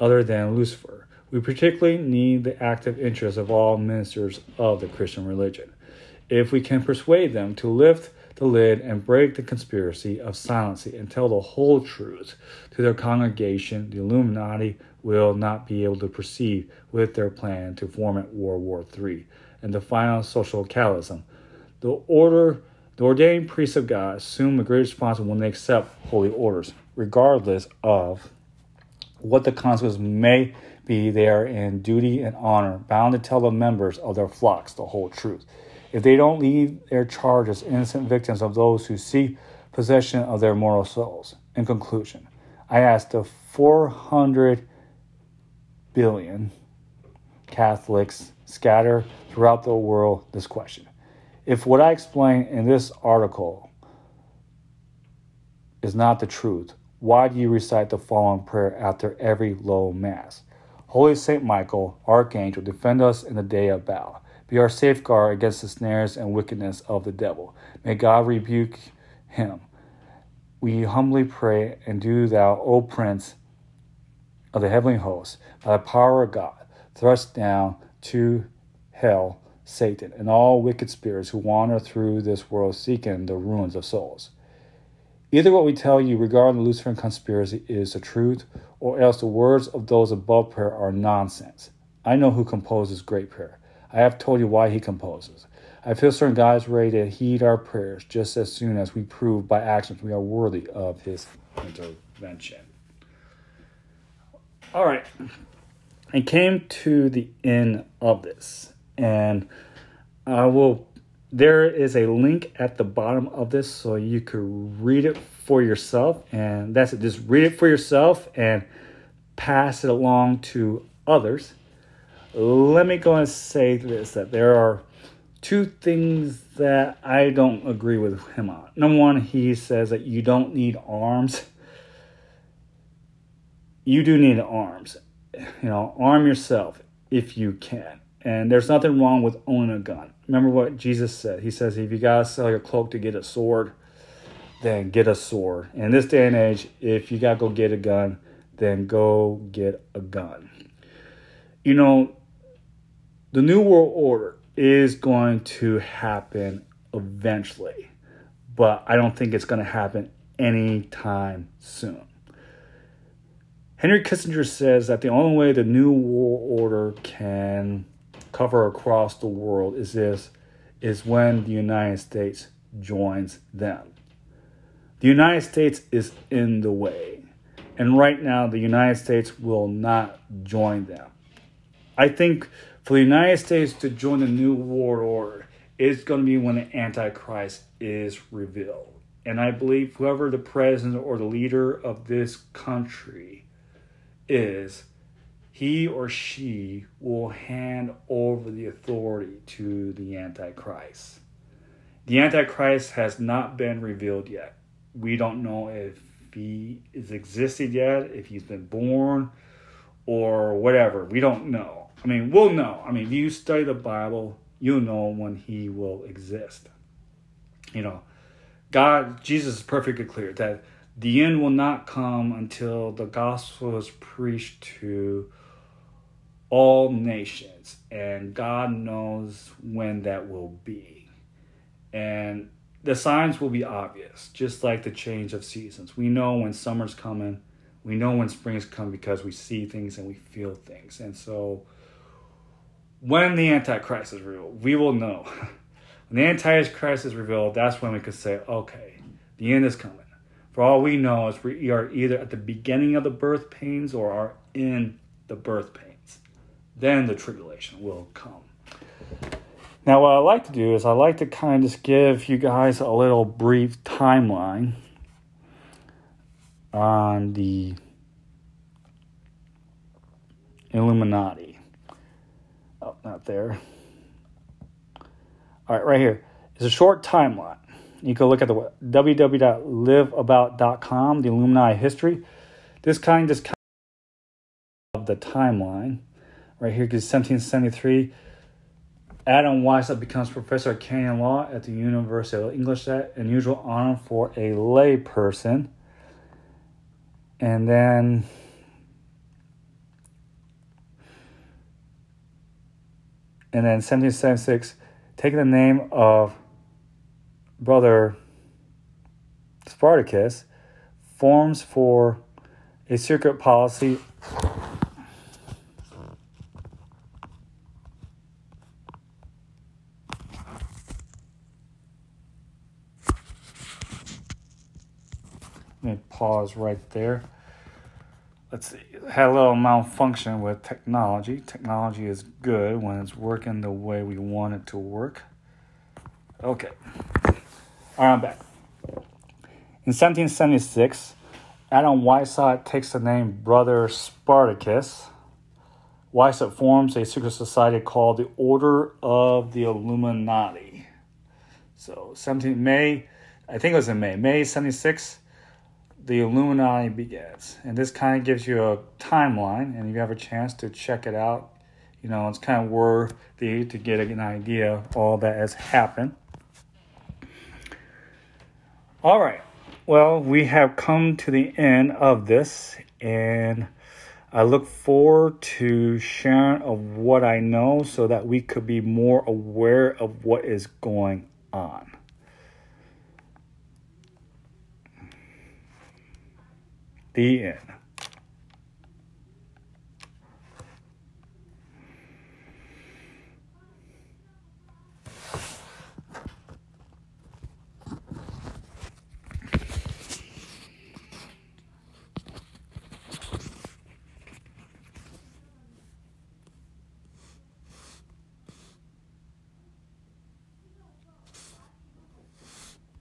other than Lucifer. We particularly need the active interest of all ministers of the Christian religion. If we can persuade them to lift the lid and break the conspiracy of silency and tell the whole truth to their congregation, the Illuminati will not be able to proceed with their plan to form at World War III and the final social cataclysm. The order the ordained priests of God assume a great responsibility when they accept holy orders, regardless of what the consequences may be, they are in duty and honor, bound to tell the members of their flocks the whole truth. If they don't leave their charge as innocent victims of those who seek possession of their mortal souls. In conclusion, I ask the 400 billion Catholics scattered throughout the world this question. If what I explain in this article is not the truth, why do you recite the following prayer after every low mass? Holy Saint Michael, Archangel, defend us in the day of battle. Be our safeguard against the snares and wickedness of the devil. May God rebuke him. We humbly pray, and do thou, O Prince of the heavenly hosts, by the power of God, thrust down to hell Satan and all wicked spirits who wander through this world seeking the ruins of souls. Either what we tell you regarding the Luciferian conspiracy is the truth, or else the words of those above prayer are nonsense. I know who composes great prayer. I have told you why he composes. I feel certain God is ready to heed our prayers just as soon as we prove by actions we are worthy of his intervention. All right. I came to the end of this, and I will there is a link at the bottom of this so you could read it for yourself. And that's it. Just read it for yourself and pass it along to others. Let me go and say this that there are two things that i don't agree with him on. Number one he says that you don't need arms. You do need arms. You know arm yourself if you can. And there's nothing wrong with owning a gun. Remember what Jesus said. He says, if you got to sell your cloak to get a sword, then get a sword. In this day and age, if you got to go get a gun, then go get a gun. You know, the New World Order is going to happen eventually. but I don't think it's going to happen anytime soon. Henry Kissinger says that the only way the new world order can cover across the world is this is when the United States joins them. The United States is in the way. And right now, the United States will not join them. I think for the United States to join the New World Order, is going to be when the Antichrist is revealed. And I believe whoever the president or the leader of this country is, he or she will hand over the authority to the Antichrist. The Antichrist has not been revealed yet. We don't know if he is existed yet, if he's been born, or whatever. We don't know. I mean, we'll know. I mean, if you study the Bible, you'll know when he will exist. You know, God, Jesus is perfectly clear that the end will not come until the gospel is preached to all nations, and God knows when that will be. And the signs will be obvious, just like the change of seasons. We know when summer's coming, we know when spring's coming because we see things and we feel things. And so when the Antichrist is revealed, we will know. when the Antichrist is revealed, that's when we could say, okay, the end is coming. For all we know is we are either at the beginning of the birth pains or are in the birth pains. Then the tribulation will come. Now, what I like to do is I like to kind of just give you guys a little brief timeline on the Illuminati. Oh, not there. All right, right here. It's a short timeline. You can look at the www.liveabout.com, the alumni history. This kind just kind of the timeline right here because 1773 Adam Weishaupt becomes professor of canon law at the University of Ingolstadt, an unusual honor for a lay person. And then and then 1776, taking the name of brother Spartacus, forms for a secret policy Let me pause right there. Let's see. Had a little malfunction with technology. Technology is good when it's working the way we want it to work. Okay. All right, I'm back. In 1776, Adam Weishaupt takes the name Brother Spartacus. Weishaupt forms a secret society called the Order of the Illuminati. So 17 May, I think it was in May, May 76, the Illuminati begins. And this kind of gives you a timeline, and if you have a chance to check it out, you know, it's kind of worthy to get an idea of all that has happened. All right. Well, we have come to the end of this, and I look forward to sharing of what I know so that we could be more aware of what is going on. The end.